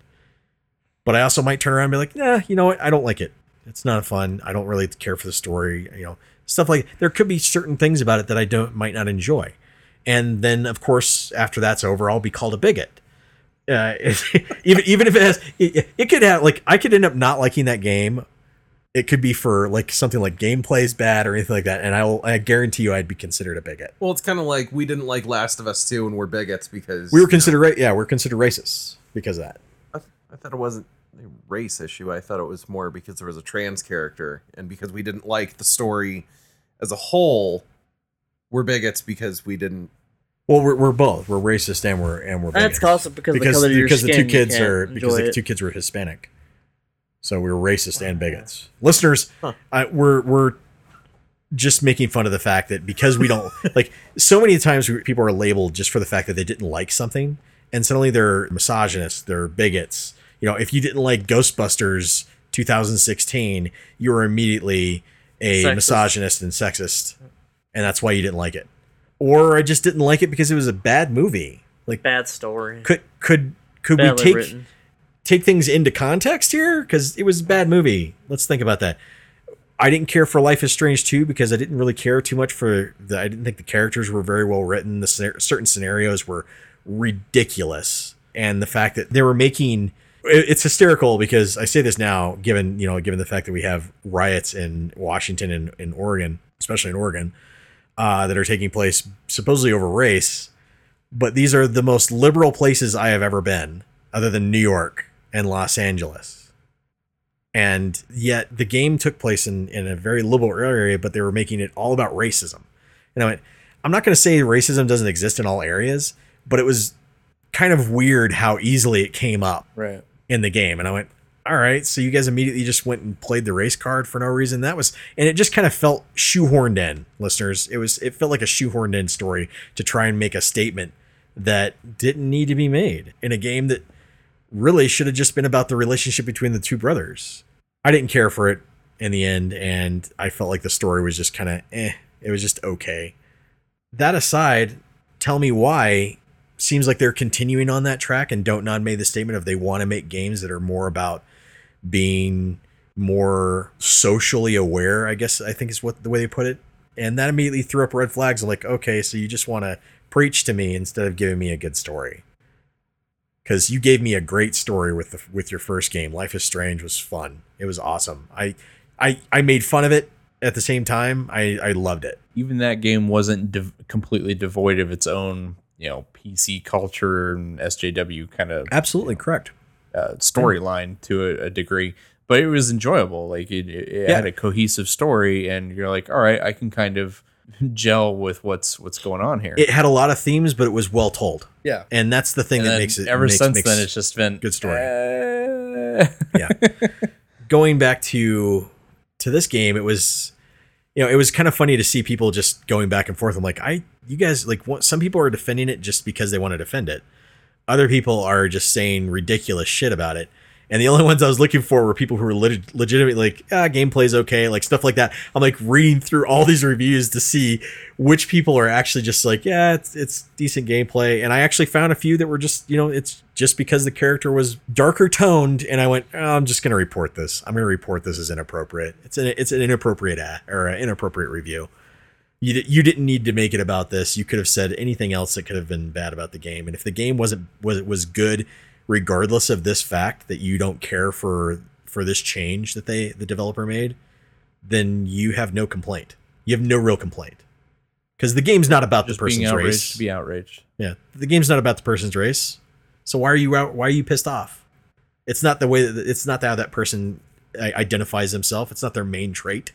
But I also might turn around and be like, nah, you know what? I don't like it. It's not fun. I don't really care for the story. You know, stuff like there could be certain things about it that I don't might not enjoy. And then of course after that's over, I'll be called a bigot. Uh, even even if it has, it, it could have like I could end up not liking that game. It could be for like something like gameplay's bad or anything like that, and I will I guarantee you I'd be considered a bigot.
Well, it's kind of like we didn't like Last of Us 2 and we're bigots because
We were
you know,
considered ra- yeah, we're considered racists because of that.
I, I thought it wasn't a race issue. I thought it was more because there was a trans character and because we didn't like the story as a whole. We're bigots because we didn't.
Well, we're, we're both we're racist and we're and we're
That's
bigots.
also because,
because
the color of your
because
skin.
the two kids are because the
it.
two kids were Hispanic, so we were racist and bigots. Listeners,
Huh.
I, we're we're just making fun of the fact that because we don't like so many times we- people are labeled just for the fact that they didn't like something, and suddenly they're misogynists, they're bigots. You know, if you didn't like Ghostbusters 2016, you were immediately a
Sexist.
misogynist and sexist, and that's why you didn't like it. Or I just didn't like it because it was a bad movie. Like
Bad story.
could could could we take
written.
Take things into context here? Because it was a bad movie. Let's think about that. I didn't care for life is strange 2 because i didn't really care too much for the i didn't think the characters were very well written. The certain scenarios were ridiculous. And the fact that they were making it- it's hysterical because i say this now given you know given the fact that we have riots in washington and in oregon especially in oregon uh, that are taking place supposedly over race. But these are the most liberal places I have ever been, other than New York and Los Angeles. And yet the game took place in, in a very liberal area, but they were making it all about racism. And I went, I'm not going to say racism doesn't exist in all areas, but it was kind of weird how easily it came up
Right.
in the game. And I went, all right, so you guys immediately just went and played the race card for no reason. That was, and it just kind of felt shoehorned in, listeners. It was, it felt like a shoehorned in story to try and make a statement that didn't need to be made in a game that really should have just been about the relationship between the two brothers. I didn't care for it in the end, and I felt like the story was just kind of eh. It was just okay. That aside, tell me why seems like they're continuing on that track and Don't Nod made the statement of they want to make games that are more about being more socially aware i guess i think is what the way they put it and that immediately threw up red flags of like okay so you just want to preach to me instead of giving me a good story because you gave me a great story with the, with your first game. Life is strange was fun. It was awesome. I i i made fun of it at the same time. I i loved it.
Even that game wasn't dev- completely devoid of its own, you know, PC culture and SJW kind of
absolutely correct.
uh, storyline to a, a degree, but it was enjoyable. Like it, it it
Yeah.
had a cohesive story, and you're like, all right, I can kind of gel with what's what's going on here.
it had a lot of themes but it was well told
yeah.
and that's the thing
And
that makes it
ever
makes,
since
makes,
then, it's just been
good story.
eh.
yeah going back to to this game it was you know it was kind of funny to see people just going back and forth i'm like i you guys like what some people are defending it just because they want to defend it other people are just saying ridiculous shit about it and the only ones i was looking for were people who were leg- legitimately like ah gameplay's okay like stuff like that. I'm like reading through all these reviews to see which people are actually just like yeah it's it's decent gameplay. And i actually found a few that were just you know it's just because the character was darker toned and i went oh, i'm just to report this. I'm to report this as inappropriate. It's an it's an inappropriate ad, or an inappropriate review. You, you didn't need to make it about this. You could have said anything else that could have been bad about the game. And if the game wasn't was was good regardless of this fact that you don't care for for this change that they the developer made then you have no complaint. You have no real complaint. Because the game's not about
Just
the person's race.
to be outraged.
Yeah, the game's not about the person's race. So why are you out? Why are you pissed off? It's not the way that it's not how that person identifies himself. It's not their main trait.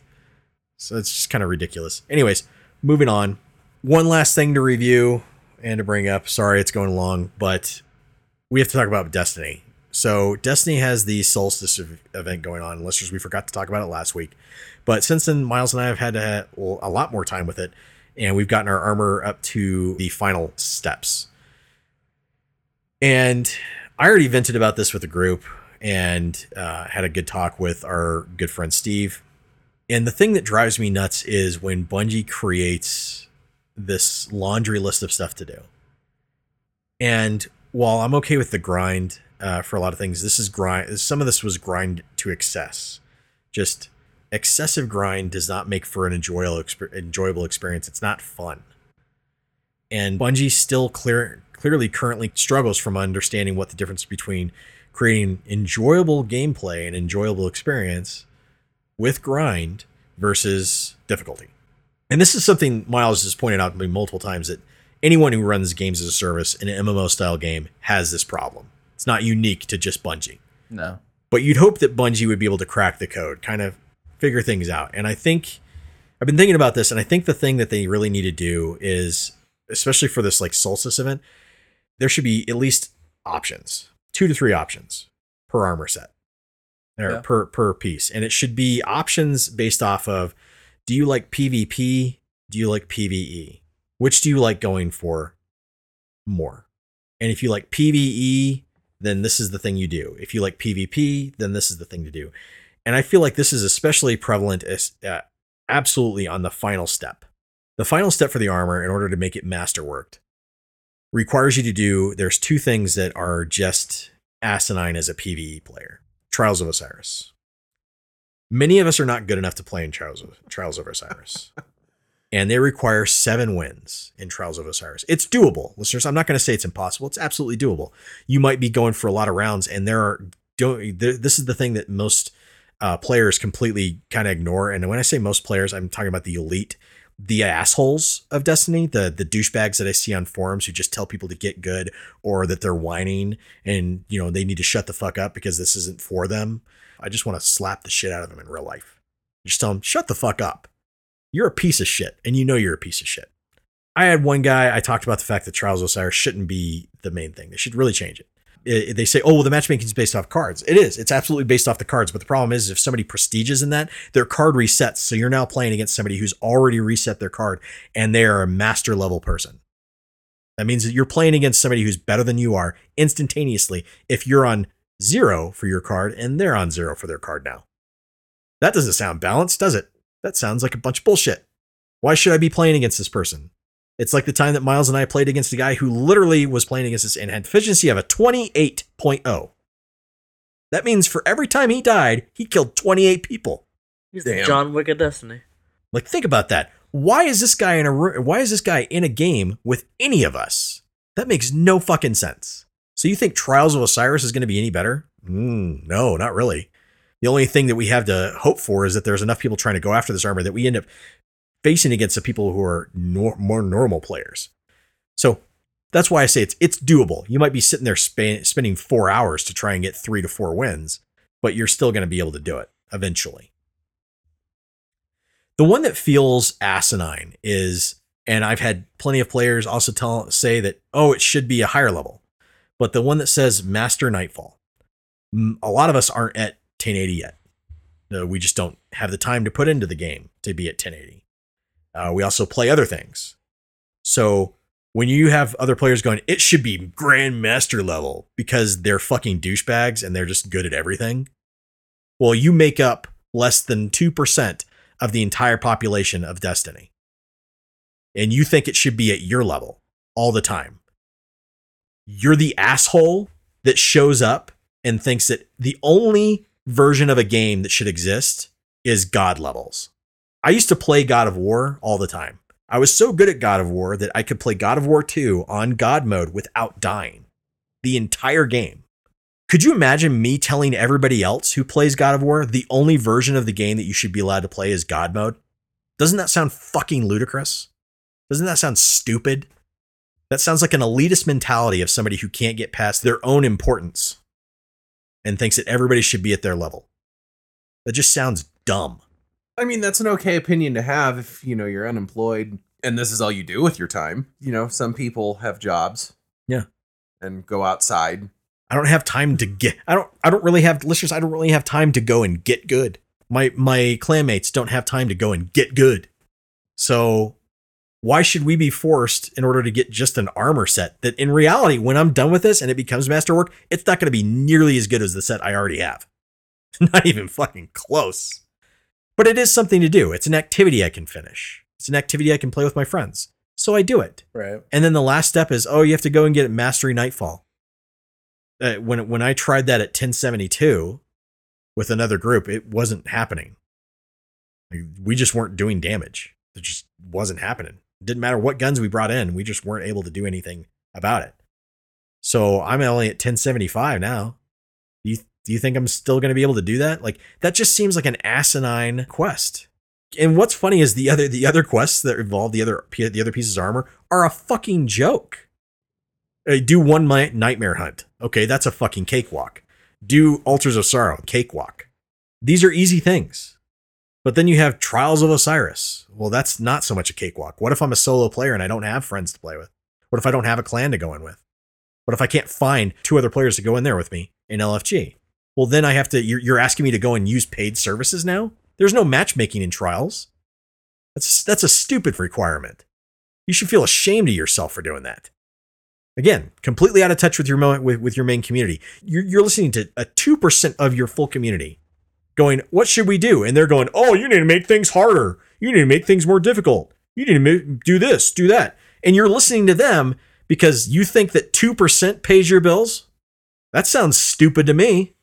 So it's just kind of ridiculous. Anyways, moving on. One last thing to review and to bring up. Sorry, it's going long, but we have to talk about Destiny. So Destiny has the Solstice event going on. Listeners, we forgot to talk about it last week, but since then, Miles and I have had have, well, a lot more time with it, and we've gotten our armor up to the final steps. And I already vented about this with the group and uh, had a good talk with our good friend Steve. And the thing that drives me nuts is when Bungie creates this laundry list of stuff to do. And while I'm okay with the grind uh, for a lot of things, this is grind. Some of this was grind to excess. Just excessive grind does not make for an enjoyable enjoyable experience. It's not fun. And Bungie still clear clearly currently struggles from understanding what the difference between creating enjoyable gameplay and enjoyable experience with grind versus difficulty. And this is something Miles has pointed out to me multiple times that anyone who runs games as a service in an MMO style game has this problem. It's not unique to just Bungie.
No.
But you'd hope that Bungie would be able to crack the code, kind of figure things out. And I think I've been thinking about this, and I think the thing that they really need to do is, especially for this like solstice event, there should be at least options, two to three options per armor set or
Yeah.
per per piece, and it should be options based off of do you like PvP? Do you like PvE? Which do you like going for more? And if you like PvE, then this is the thing you do. If you like PvP, then this is the thing to do. And I feel like this is especially prevalent as uh, absolutely on the final step. The final step for the armor, in order to make it masterworked, requires you to do. There's two things that are just asinine as a PVE player. Trials of Osiris. Many of us are not good enough to play in Trials of, Trials of Osiris. and they require seven wins in Trials of Osiris. It's doable, listeners. I'm not going to say it's impossible. It's absolutely doable. You might be going for a lot of rounds, and there are don't. This is the thing that most uh, players completely kind of ignore. And when I say most players, I'm talking about the elite, the assholes of Destiny, the the douchebags that I see on forums who just tell people to get good or that they're whining and you know they need to shut the fuck up because this isn't for them. I just want to slap the shit out of them in real life. Just tell them shut the fuck up. You're a piece of shit, and you know you're a piece of shit. I had one guy. I talked about the fact that Trials of Osiris shouldn't be the main thing. They should really change it. It- they say, "Oh, well, the matchmaking is based off cards." It is. It's absolutely based off the cards. But the problem is, if somebody prestiges in that, their card resets. So you're now playing against somebody who's already reset their card, and they are a master level person. That means that you're playing against somebody who's better than you are instantaneously. If you're on zero for your card, and they're on zero for their card now, that doesn't sound balanced, does it? That sounds like a bunch of bullshit. Why should I be playing against this person? It's like the time that Miles and I played against a guy who literally was playing against us and had efficiency of a 28.0. That means for every time he died, he killed 28 people.
He's the
Damn.
John Wick of Destiny.
Like think about that. Why is this guy in a why is this guy in a game with any of us? That makes no fucking sense. So you think Trials of Osiris is going to be any better? Mm, no, not really. The only thing that we have to hope for is that there's enough people trying to go after this armor that we end up facing against the people who are nor- more normal players. So that's why I say it's it's doable. You might be sitting there spending four hours to try and get three to four wins, but you're still going to be able to do it eventually. The one that feels asinine is, and I've had plenty of players also tell say that, oh, it should be a higher level. But the one that says Master Nightfall, A lot of us aren't at 1080 yet. We just don't have the time to put into the game to be at 1080. Uh, we also play other things. So when you have other players going, it should be grandmaster level because they're fucking douchebags and they're just good at everything. Well, you make up less than 2% of the entire population of Destiny. And you think it should be at your level all the time. You're the asshole that shows up and thinks that the only version of a game that should exist is God levels. I used to play God of War all the time. I was so good at God of War that I could play God of War 2 on God mode without dying the entire game. Could you imagine me telling everybody else who plays God of War the only version of the game that you should be allowed to play is God mode? Doesn't that sound fucking ludicrous? Doesn't that sound stupid? That sounds like an elitist mentality of somebody who can't get past their own importance and thinks that everybody should be at their level. That just sounds dumb.
I mean, that's an okay opinion to have if, you know, you're unemployed and this is all you do with your time. You know, some people have jobs.
Yeah.
And go outside.
I don't have time to get I don't I don't really have listeners, I don't really have time to go and get good. My my clanmates don't have time to go and get good. So why should we be forced in order to get just an armor set that in reality when I'm done with this and it becomes masterwork, it's not going to be nearly as good as the set I already have. not even fucking close. But it is something to do. It's an activity I can finish. It's an activity I can play with my friends. So I do it.
Right.
And then the last step is, oh, you have to go and get Mastery Nightfall. Uh, when when I tried that at 1072 with another group, it wasn't happening. Like, we just weren't doing damage. It just wasn't happening. Didn't matter what guns we brought in, we just weren't able to do anything about it. So I'm only at 1075 now. Do you do you think I'm still going to be able to do that? Like that just seems like an asinine quest. And what's funny is the other the other quests that involve the other the other pieces of armor are a fucking joke. Do one nightmare hunt. Okay, that's a fucking cakewalk. Do altars of sorrow, cakewalk. These are easy things. But then you have Trials of Osiris. Well, that's not so much a cakewalk. What if I'm a solo player and I don't have friends to play with? What if I don't have a clan to go in with? What if I can't find two other players to go in there with me in LFG? Well, then I have to. You're, asking me to go and use paid services now. There's no matchmaking in Trials. That's that's a stupid requirement. You should feel ashamed of yourself for doing that. Again, completely out of touch with your with, with your main community. You're, you're listening to a two percent of your full community going, "What should we do?" And they're going, "Oh, you need to make things harder. You need to make things more difficult. You need to ma- do this, do that." And you're listening to them because you think that two percent pays your bills. That sounds stupid to me.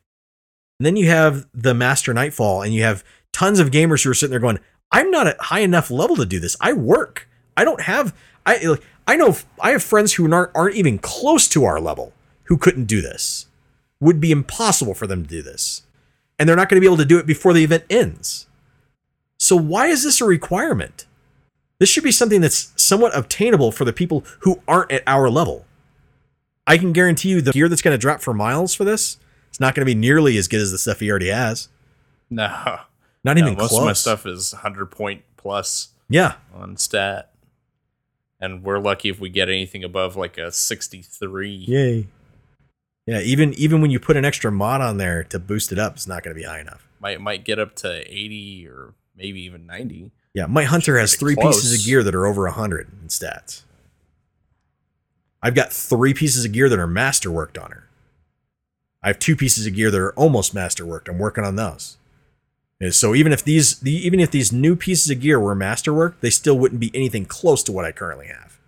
And then you have the Master Nightfall, and you have tons of gamers who are sitting there going, "I'm not at high enough level to do this. I work. I don't have. I like. I know. I have friends who aren't aren't even close to our level who couldn't do this. Would be impossible for them to do this, and they're not going to be able to do it before the event ends. So why is this a requirement? This should be something that's somewhat obtainable for the people who aren't at our level. I can guarantee you the gear that's going to drop for miles for this, it's not going to be nearly as good as the stuff he already has.
No.
Not
No,
even
most
close.
of my stuff is 100 point plus
Yeah,
on stat. And we're lucky if we get anything above like a 63.
Yay. Yeah, even even when you put an extra mod on there to boost it up, it's not going to be high enough.
Might might get up to 80 or maybe even 90.
Yeah, my hunter has three pieces of gear that are over 100 in stats. I've got three pieces of gear that are masterworked on her. I have two pieces of gear that are almost masterworked. I'm working on those. And so even if these the, even if these new pieces of gear were masterworked, they still wouldn't be anything close to what I currently have.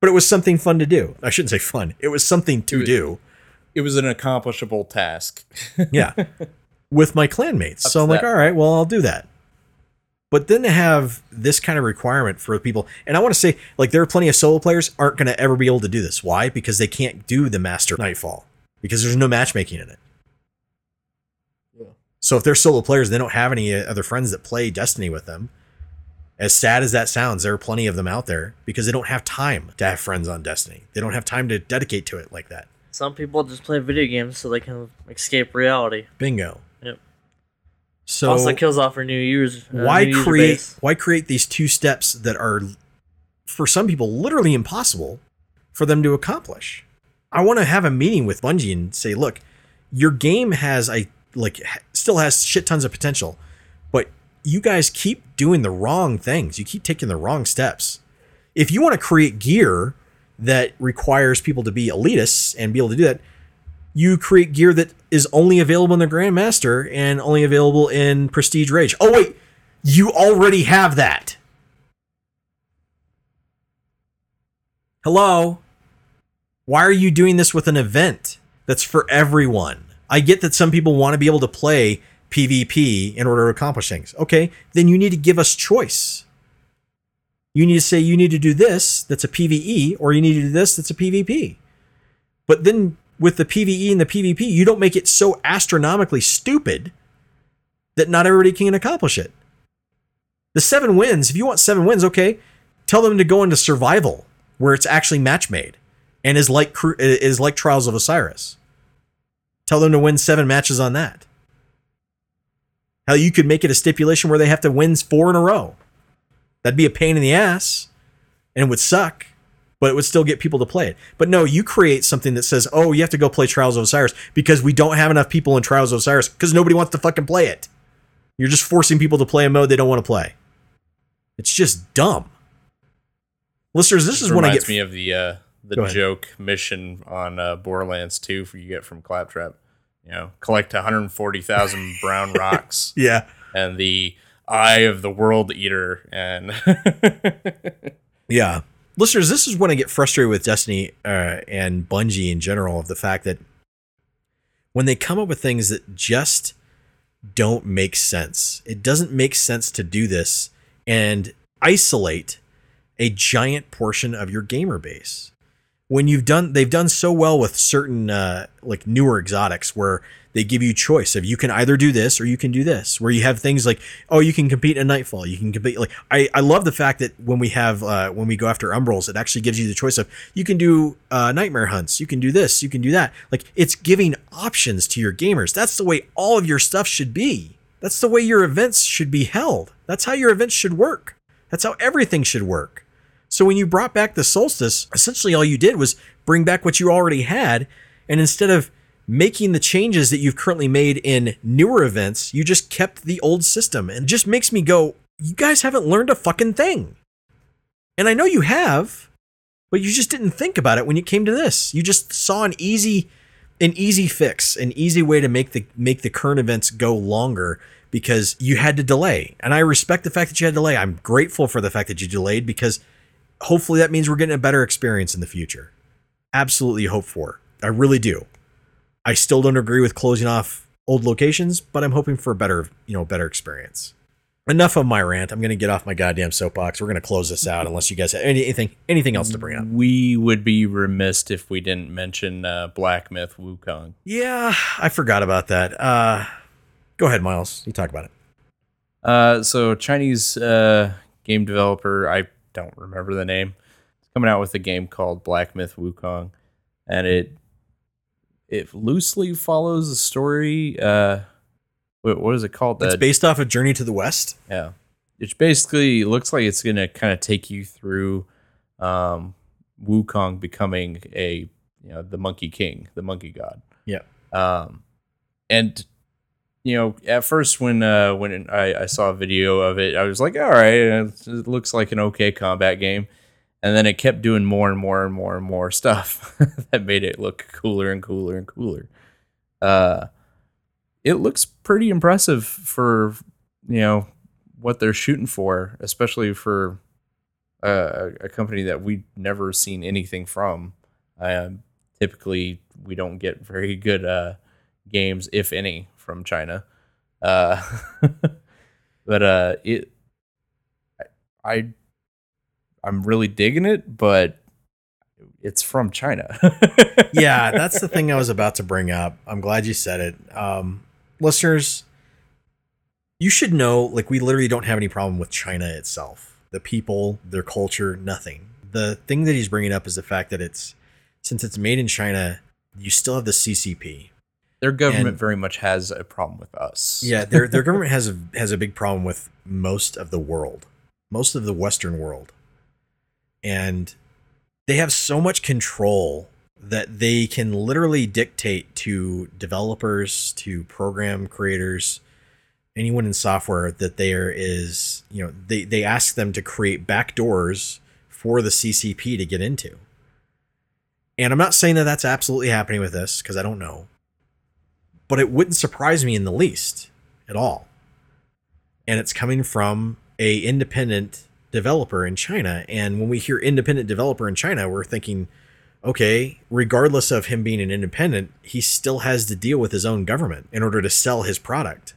But it was something fun to do. I shouldn't say fun. It was something to do.
It was an accomplishable task.
yeah. With my clanmates. So i'm like all right well i'll do that. But then to have this kind of requirement for people and i want to say like there are plenty of solo players aren't going to ever be able to do this. Why? Because they can't do the master nightfall. Because there's no matchmaking in it. So if they're solo players they don't have any uh, other friends that play destiny with them. As sad as that sounds there are plenty of them out there because they don't have time to have friends on destiny. They don't have time to dedicate to it like that
Some people just play video games so they can escape reality.
bingo
Yep.
so
also kills off our new users. uh,
why
new
create why create these two steps that are for some people literally impossible for them to accomplish i want to have a meeting with bungie and say look your game has a like still has shit tons of potential but you guys keep doing the wrong things you keep taking the wrong steps if you want to create gear that requires people to be elitists and be able to do that you create gear that is only available in the Grandmaster and only available in Prestige Raid. Oh wait, you already have that. Hello? Why are you doing this with an event that's for everyone? I get that some people want to be able to play PvP in order to accomplish things. Okay, then you need to give us choice. You need to say you need to do this that's a PvE or you need to do this that's a PvP. But then with the PvE and the PvP, you don't make it so astronomically stupid that not everybody can accomplish it. The seven wins, if you want seven wins, okay, tell them to go into survival where it's actually match made and is like is like Trials of Osiris. Tell them to win seven matches on that. Hell, you could make it a stipulation where they have to win four in a row. That'd be a pain in the ass and it would suck, but it would still get people to play it. But no, you create something that says, oh, you have to go play Trials of Osiris because we don't have enough people in Trials of Osiris because nobody wants to fucking play it. You're just forcing people to play a mode they don't want to play. It's just dumb. Listeners, this is when I
reminds
get
me of the uh, the joke mission on uh, Borderlands 2 for you get from Claptrap. You know, collect 140,000 brown rocks
yeah.
and the eye of the world eater and
Yeah. Listeners, this is when I get frustrated with Destiny uh, and Bungie in general of the fact that when they come up with things that just don't make sense, it doesn't make sense to do this and isolate a giant portion of your gamer base. When you've done, they've done so well with certain uh, like newer exotics where they give you choice of you can either do this or you can do this. Where you have things like, oh, you can compete in Nightfall, you can compete. Like I, I love the fact that when we have uh, when we go after Umbrals, it actually gives you the choice of you can do uh, nightmare hunts, you can do this, you can do that. Like it's giving options to your gamers. That's the way all of your stuff should be. That's the way your events should be held. That's how your events should work. That's how everything should work. So when you brought back the solstice, essentially all you did was bring back what you already had, and instead of making the changes that you've currently made in newer events, you just kept the old system. And it just makes me go, you guys haven't learned a fucking thing. And I know you have, but you just didn't think about it when it came to this. You just saw an easy an easy fix, an easy way to make the make the current events go longer because you had to delay. And I respect the fact that you had to delay. I'm grateful for the fact that you delayed because hopefully that means we're getting a better experience in the future. Absolutely hope for. I really do. I still don't agree with closing off old locations, but I'm hoping for a better, you know, better experience. Enough of my rant. I'm going to get off my goddamn soapbox. We're going to close this out unless you guys have anything anything else to bring up.
we would be remiss if we didn't mention uh, Black Myth Wukong.
Yeah, I forgot about that. Uh go ahead, Miles. You talk about it.
Uh, so Chinese uh, game developer, I don't remember the name, It's coming out with a game called Black Myth Wukong, and it it loosely follows the story. Uh, what, what is it called?
It's
The-
based off of Journey to the West.
yeah, it basically looks like it's gonna kind of take you through um, Wukong becoming a you know the Monkey King, the Monkey God.
Yeah.
Um, and you know, at first when uh, when I, I saw a video of it, I was like, all right, it looks like an okay combat game. And then it kept doing more and more and more and more stuff that made it look cooler and cooler and cooler. Uh, it looks pretty impressive for you know what they're shooting for, especially for uh, a, a company that we've never seen anything from. Um, typically, we don't get very good uh, games, if any, from China. Uh, but uh, it, I, I'm really digging it, but it's from China.
yeah, that's the thing I was about to bring up. I'm glad you said it. Um, listeners, you should know like we literally don't have any problem with China itself. The people, their culture, nothing. The thing that he's bringing up is the fact that it's since it's made in China, you still have the CCP.
Their government
And-
very much has a problem with us.
Yeah, their their government has a has a big problem with most of the world, most of the Western world, and they have so much control that they can literally dictate to developers, to program creators, anyone in software that there is, you know, they they ask them to create backdoors for the CCP to get into. And I'm not saying that that's absolutely happening with this because I don't know but it wouldn't surprise me in the least at all. And it's coming from a independent developer in China. And when we hear independent developer in China, we're thinking, okay, regardless of him being an independent, he still has to deal with his own government in order to sell his product.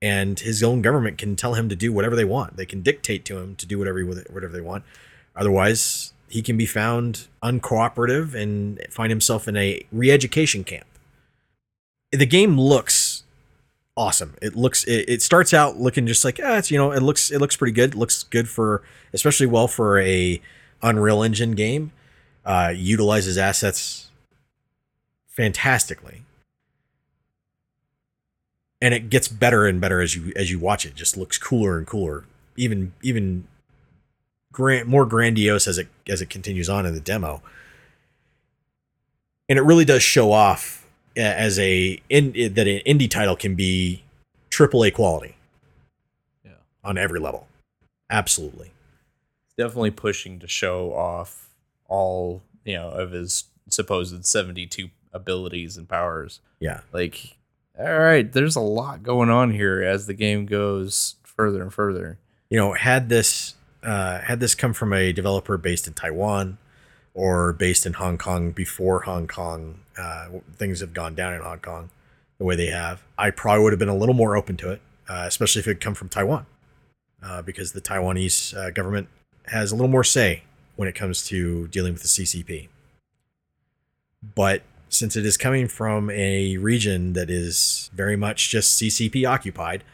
And his own government can tell him to do whatever they want. They can dictate to him to do whatever whatever they want. Otherwise, he can be found uncooperative and find himself in a re-education camp. The game looks awesome. It looks it, it starts out looking just like ah, it's you know it looks it looks pretty good. It looks good for especially well for a Unreal Engine game. Uh, utilizes assets fantastically, and it gets better and better as you as you watch it. it just looks cooler and cooler, even even grand more grandiose as it as it continues on in the demo. And it really does show off as a in that an indie title can be triple A quality.
Yeah.
On every level. Absolutely.
Definitely pushing to show off all, you know, of his supposed 72 abilities and powers.
Yeah.
Like, all right, there's a lot going on here as the game goes further and further.
You know, had this uh, had this come from a developer based in Taiwan or based in Hong Kong before Hong Kong uh, things have gone down in Hong Kong the way they have, I probably would have been a little more open to it, uh, especially if it had come from Taiwan, uh, because the Taiwanese uh, government has a little more say when it comes to dealing with the CCP. But since it is coming from a region that is very much just CCP occupied,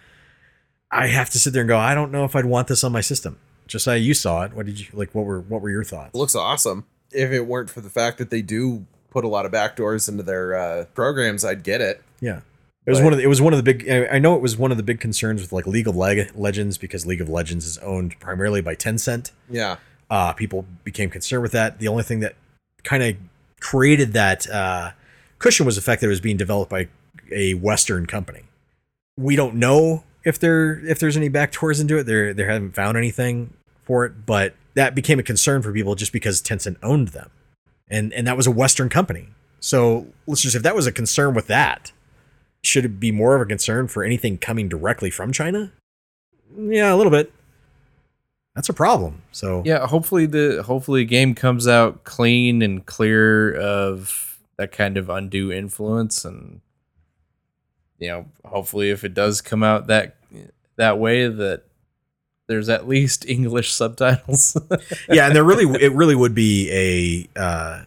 I have to sit there and go, I don't know if I'd want this on my system. Just how you saw it. What did you like? What were what were your thoughts?
It looks awesome. If it weren't for the fact that they do put a lot of backdoors into their uh, programs, I'd get it.
Yeah. It was
But-
one of the, it was one of the big I I know it was one of the big concerns with like League of Leg- Legends because League of Legends is owned primarily by Tencent.
Yeah.
Uh, people became concerned with that. The only thing that kind of created that uh, cushion was the fact that it was being developed by a Western company. We don't know if there if there's any backdoors into it. There they haven't found anything for it, but that became a concern for people just because Tencent owned them, and and that was a Western company. So just if that was a concern with that, should it be more of a concern for anything coming directly from China? Yeah, a little bit. That's a problem. So
Yeah, hopefully the hopefully game comes out clean and clear of that kind of undue influence and you know, hopefully if it does come out that that way that there's at least English subtitles.
yeah, and there really it really would be a uh,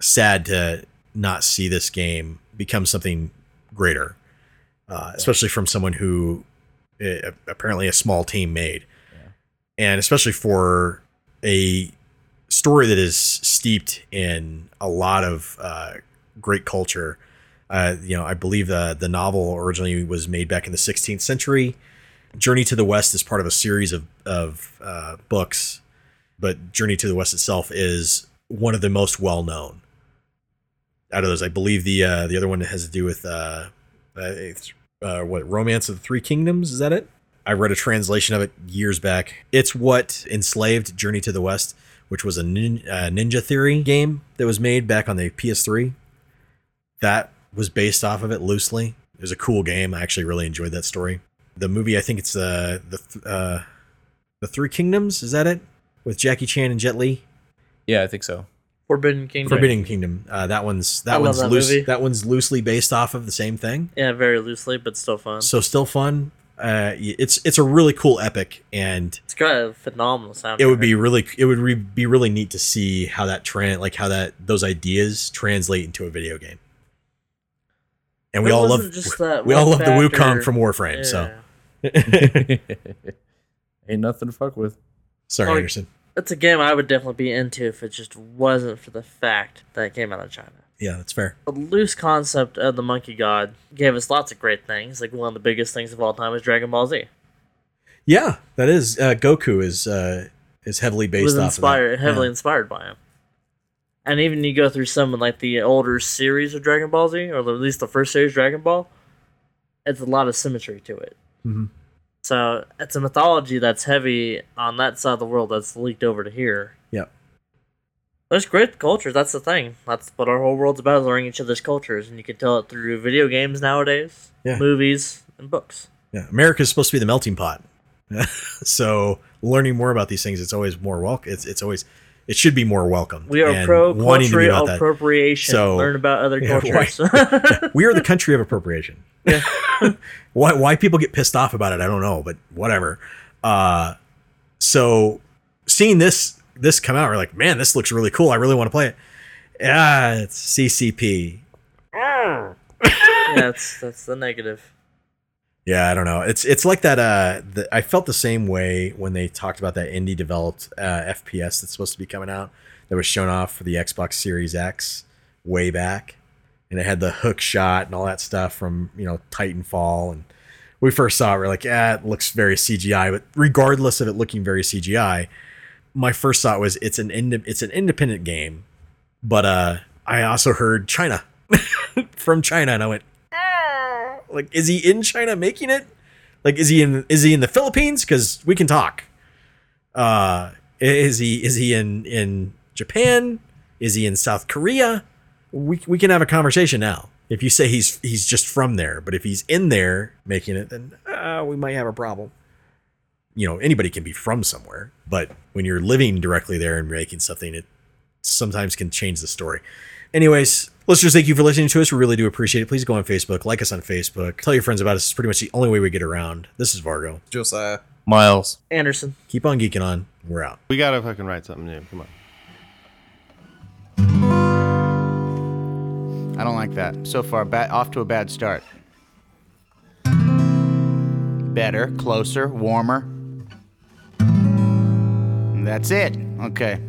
sad to not see this game become something greater, uh, especially from someone who uh, apparently a small team made, and especially for a story that is steeped in a lot of uh, great culture. Uh, you know, I believe the the novel originally was made back in the 16th century. Journey to the West is part of a series of of uh, books, but Journey to the West itself is one of the most well known out of those. I believe the uh, the other one has to do with uh, uh, uh, what Romance of the Three Kingdoms. Is that it? I read a translation of it years back. It's what enslaved Journey to the West, which was a nin- uh, Ninja Theory game that was made back on the PS3. That was based off of it loosely. It was a cool game. I actually really enjoyed that story. The movie, I think it's the the uh, the Three Kingdoms. Is that it? With Jackie Chan and Jet Li.
yeah, I think so.
Forbidden Kingdom.
Forbidden Kingdom. Uh, that one's that
I
one's
that
loose. That one's loosely based off of the same thing.
Yeah, very loosely, but still fun.
So still fun. Uh, it's it's a really cool epic, and
it's got a phenomenal sound.
it would be really it would re- be really neat to see how that trend like how that those ideas translate into a video game. And we all love
just that
we all
one
love the Wukong
factor.
from Warframe. So
Yeah.
Ain't nothing to fuck with.
sorry,
Oh,
Anderson.
That's a game I would definitely be into if it just wasn't for the fact that it came out of China.
Yeah, that's fair.
The loose concept of the monkey god gave us lots of great things. Like one of the biggest things of all time is Dragon Ball Z.
Yeah, that is uh, Goku is uh, is heavily
It
based
was
off
inspired,
of that.
heavily
Yeah.
inspired by him. And even you go through some of like the older series of Dragon Ball Z, or at least the first series Dragon Ball, it's a lot of symmetry to it.
Mhm.
So it's a mythology that's heavy on that side of the world that's leaked over to here.
Yep.
There's great cultures. That's the thing. That's what our whole world's about: is learning each other's cultures, and you can tell it through video games nowadays,
Yeah.
movies, and books.
Yeah, America's supposed to be the melting pot. so learning more about these things, it's always more welcome. It's it's always it should be more welcome.
We are pro cultural
that.
appropriation.
So-
Learn about other
Yeah, why-
cultures.
we are the country of appropriation. Why why people get pissed off about it, I don't know, but whatever. Uh, so seeing this this come out, we're like, man, this looks really cool. I really want to play it. Yeah, it's CCP.
yeah, that's that's the negative.
Yeah, I don't know. It's it's like that. Uh, the, I felt the same way when they talked about that indie developed uh, FPS that's supposed to be coming out that was shown off for the Xbox Series X way back, and it had the hook shot and all that stuff from you know Titanfall. And we first saw it, we are like, yeah, it looks very CGI. But regardless of it looking very CGI, my first thought was it's an ind- it's an independent game, but uh, I also heard China from China, and I went, like, is he in China making it? Like, is he in is he in the Philippines? Because we can talk. Uh, is he is he in in Japan? Is he in South Korea? We we can have a conversation now. If you say he's he's just from there, but if he's in there making it, then uh, we might have a problem. You know, anybody can be from somewhere, but when you're living directly there and making something, it sometimes can change the story. Anyways, listeners, thank you for listening to us. We really do appreciate it. Please go on Facebook, like us on Facebook, tell your friends about us. It's pretty much the only way we get around. This is Vargo.
Josiah.
Miles.
Anderson.
Keep on geeking on. We're out.
We gotta fucking write something new. Come on.
I don't like that. So far, ba- off to a bad start. Better, closer, warmer. That's it. Okay.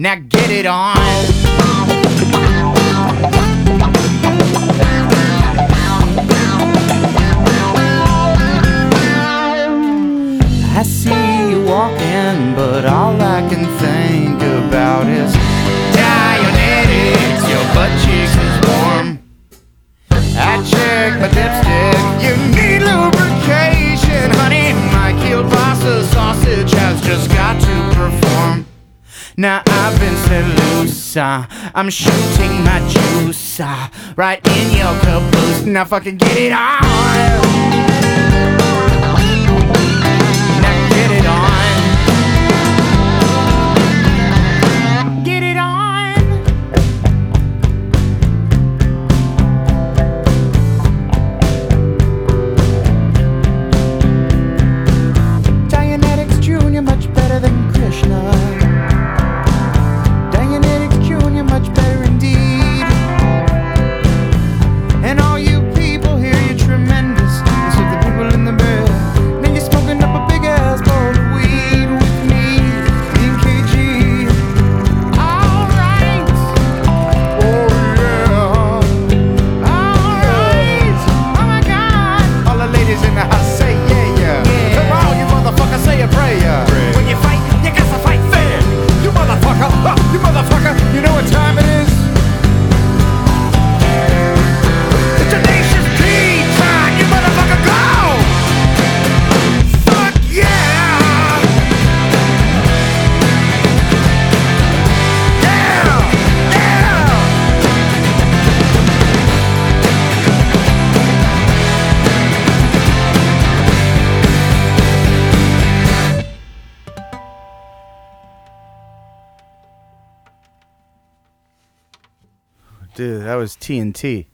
Now get it on. Uh, I'm shooting my juice uh, right in your caboose. Now fucking get it on. TNT.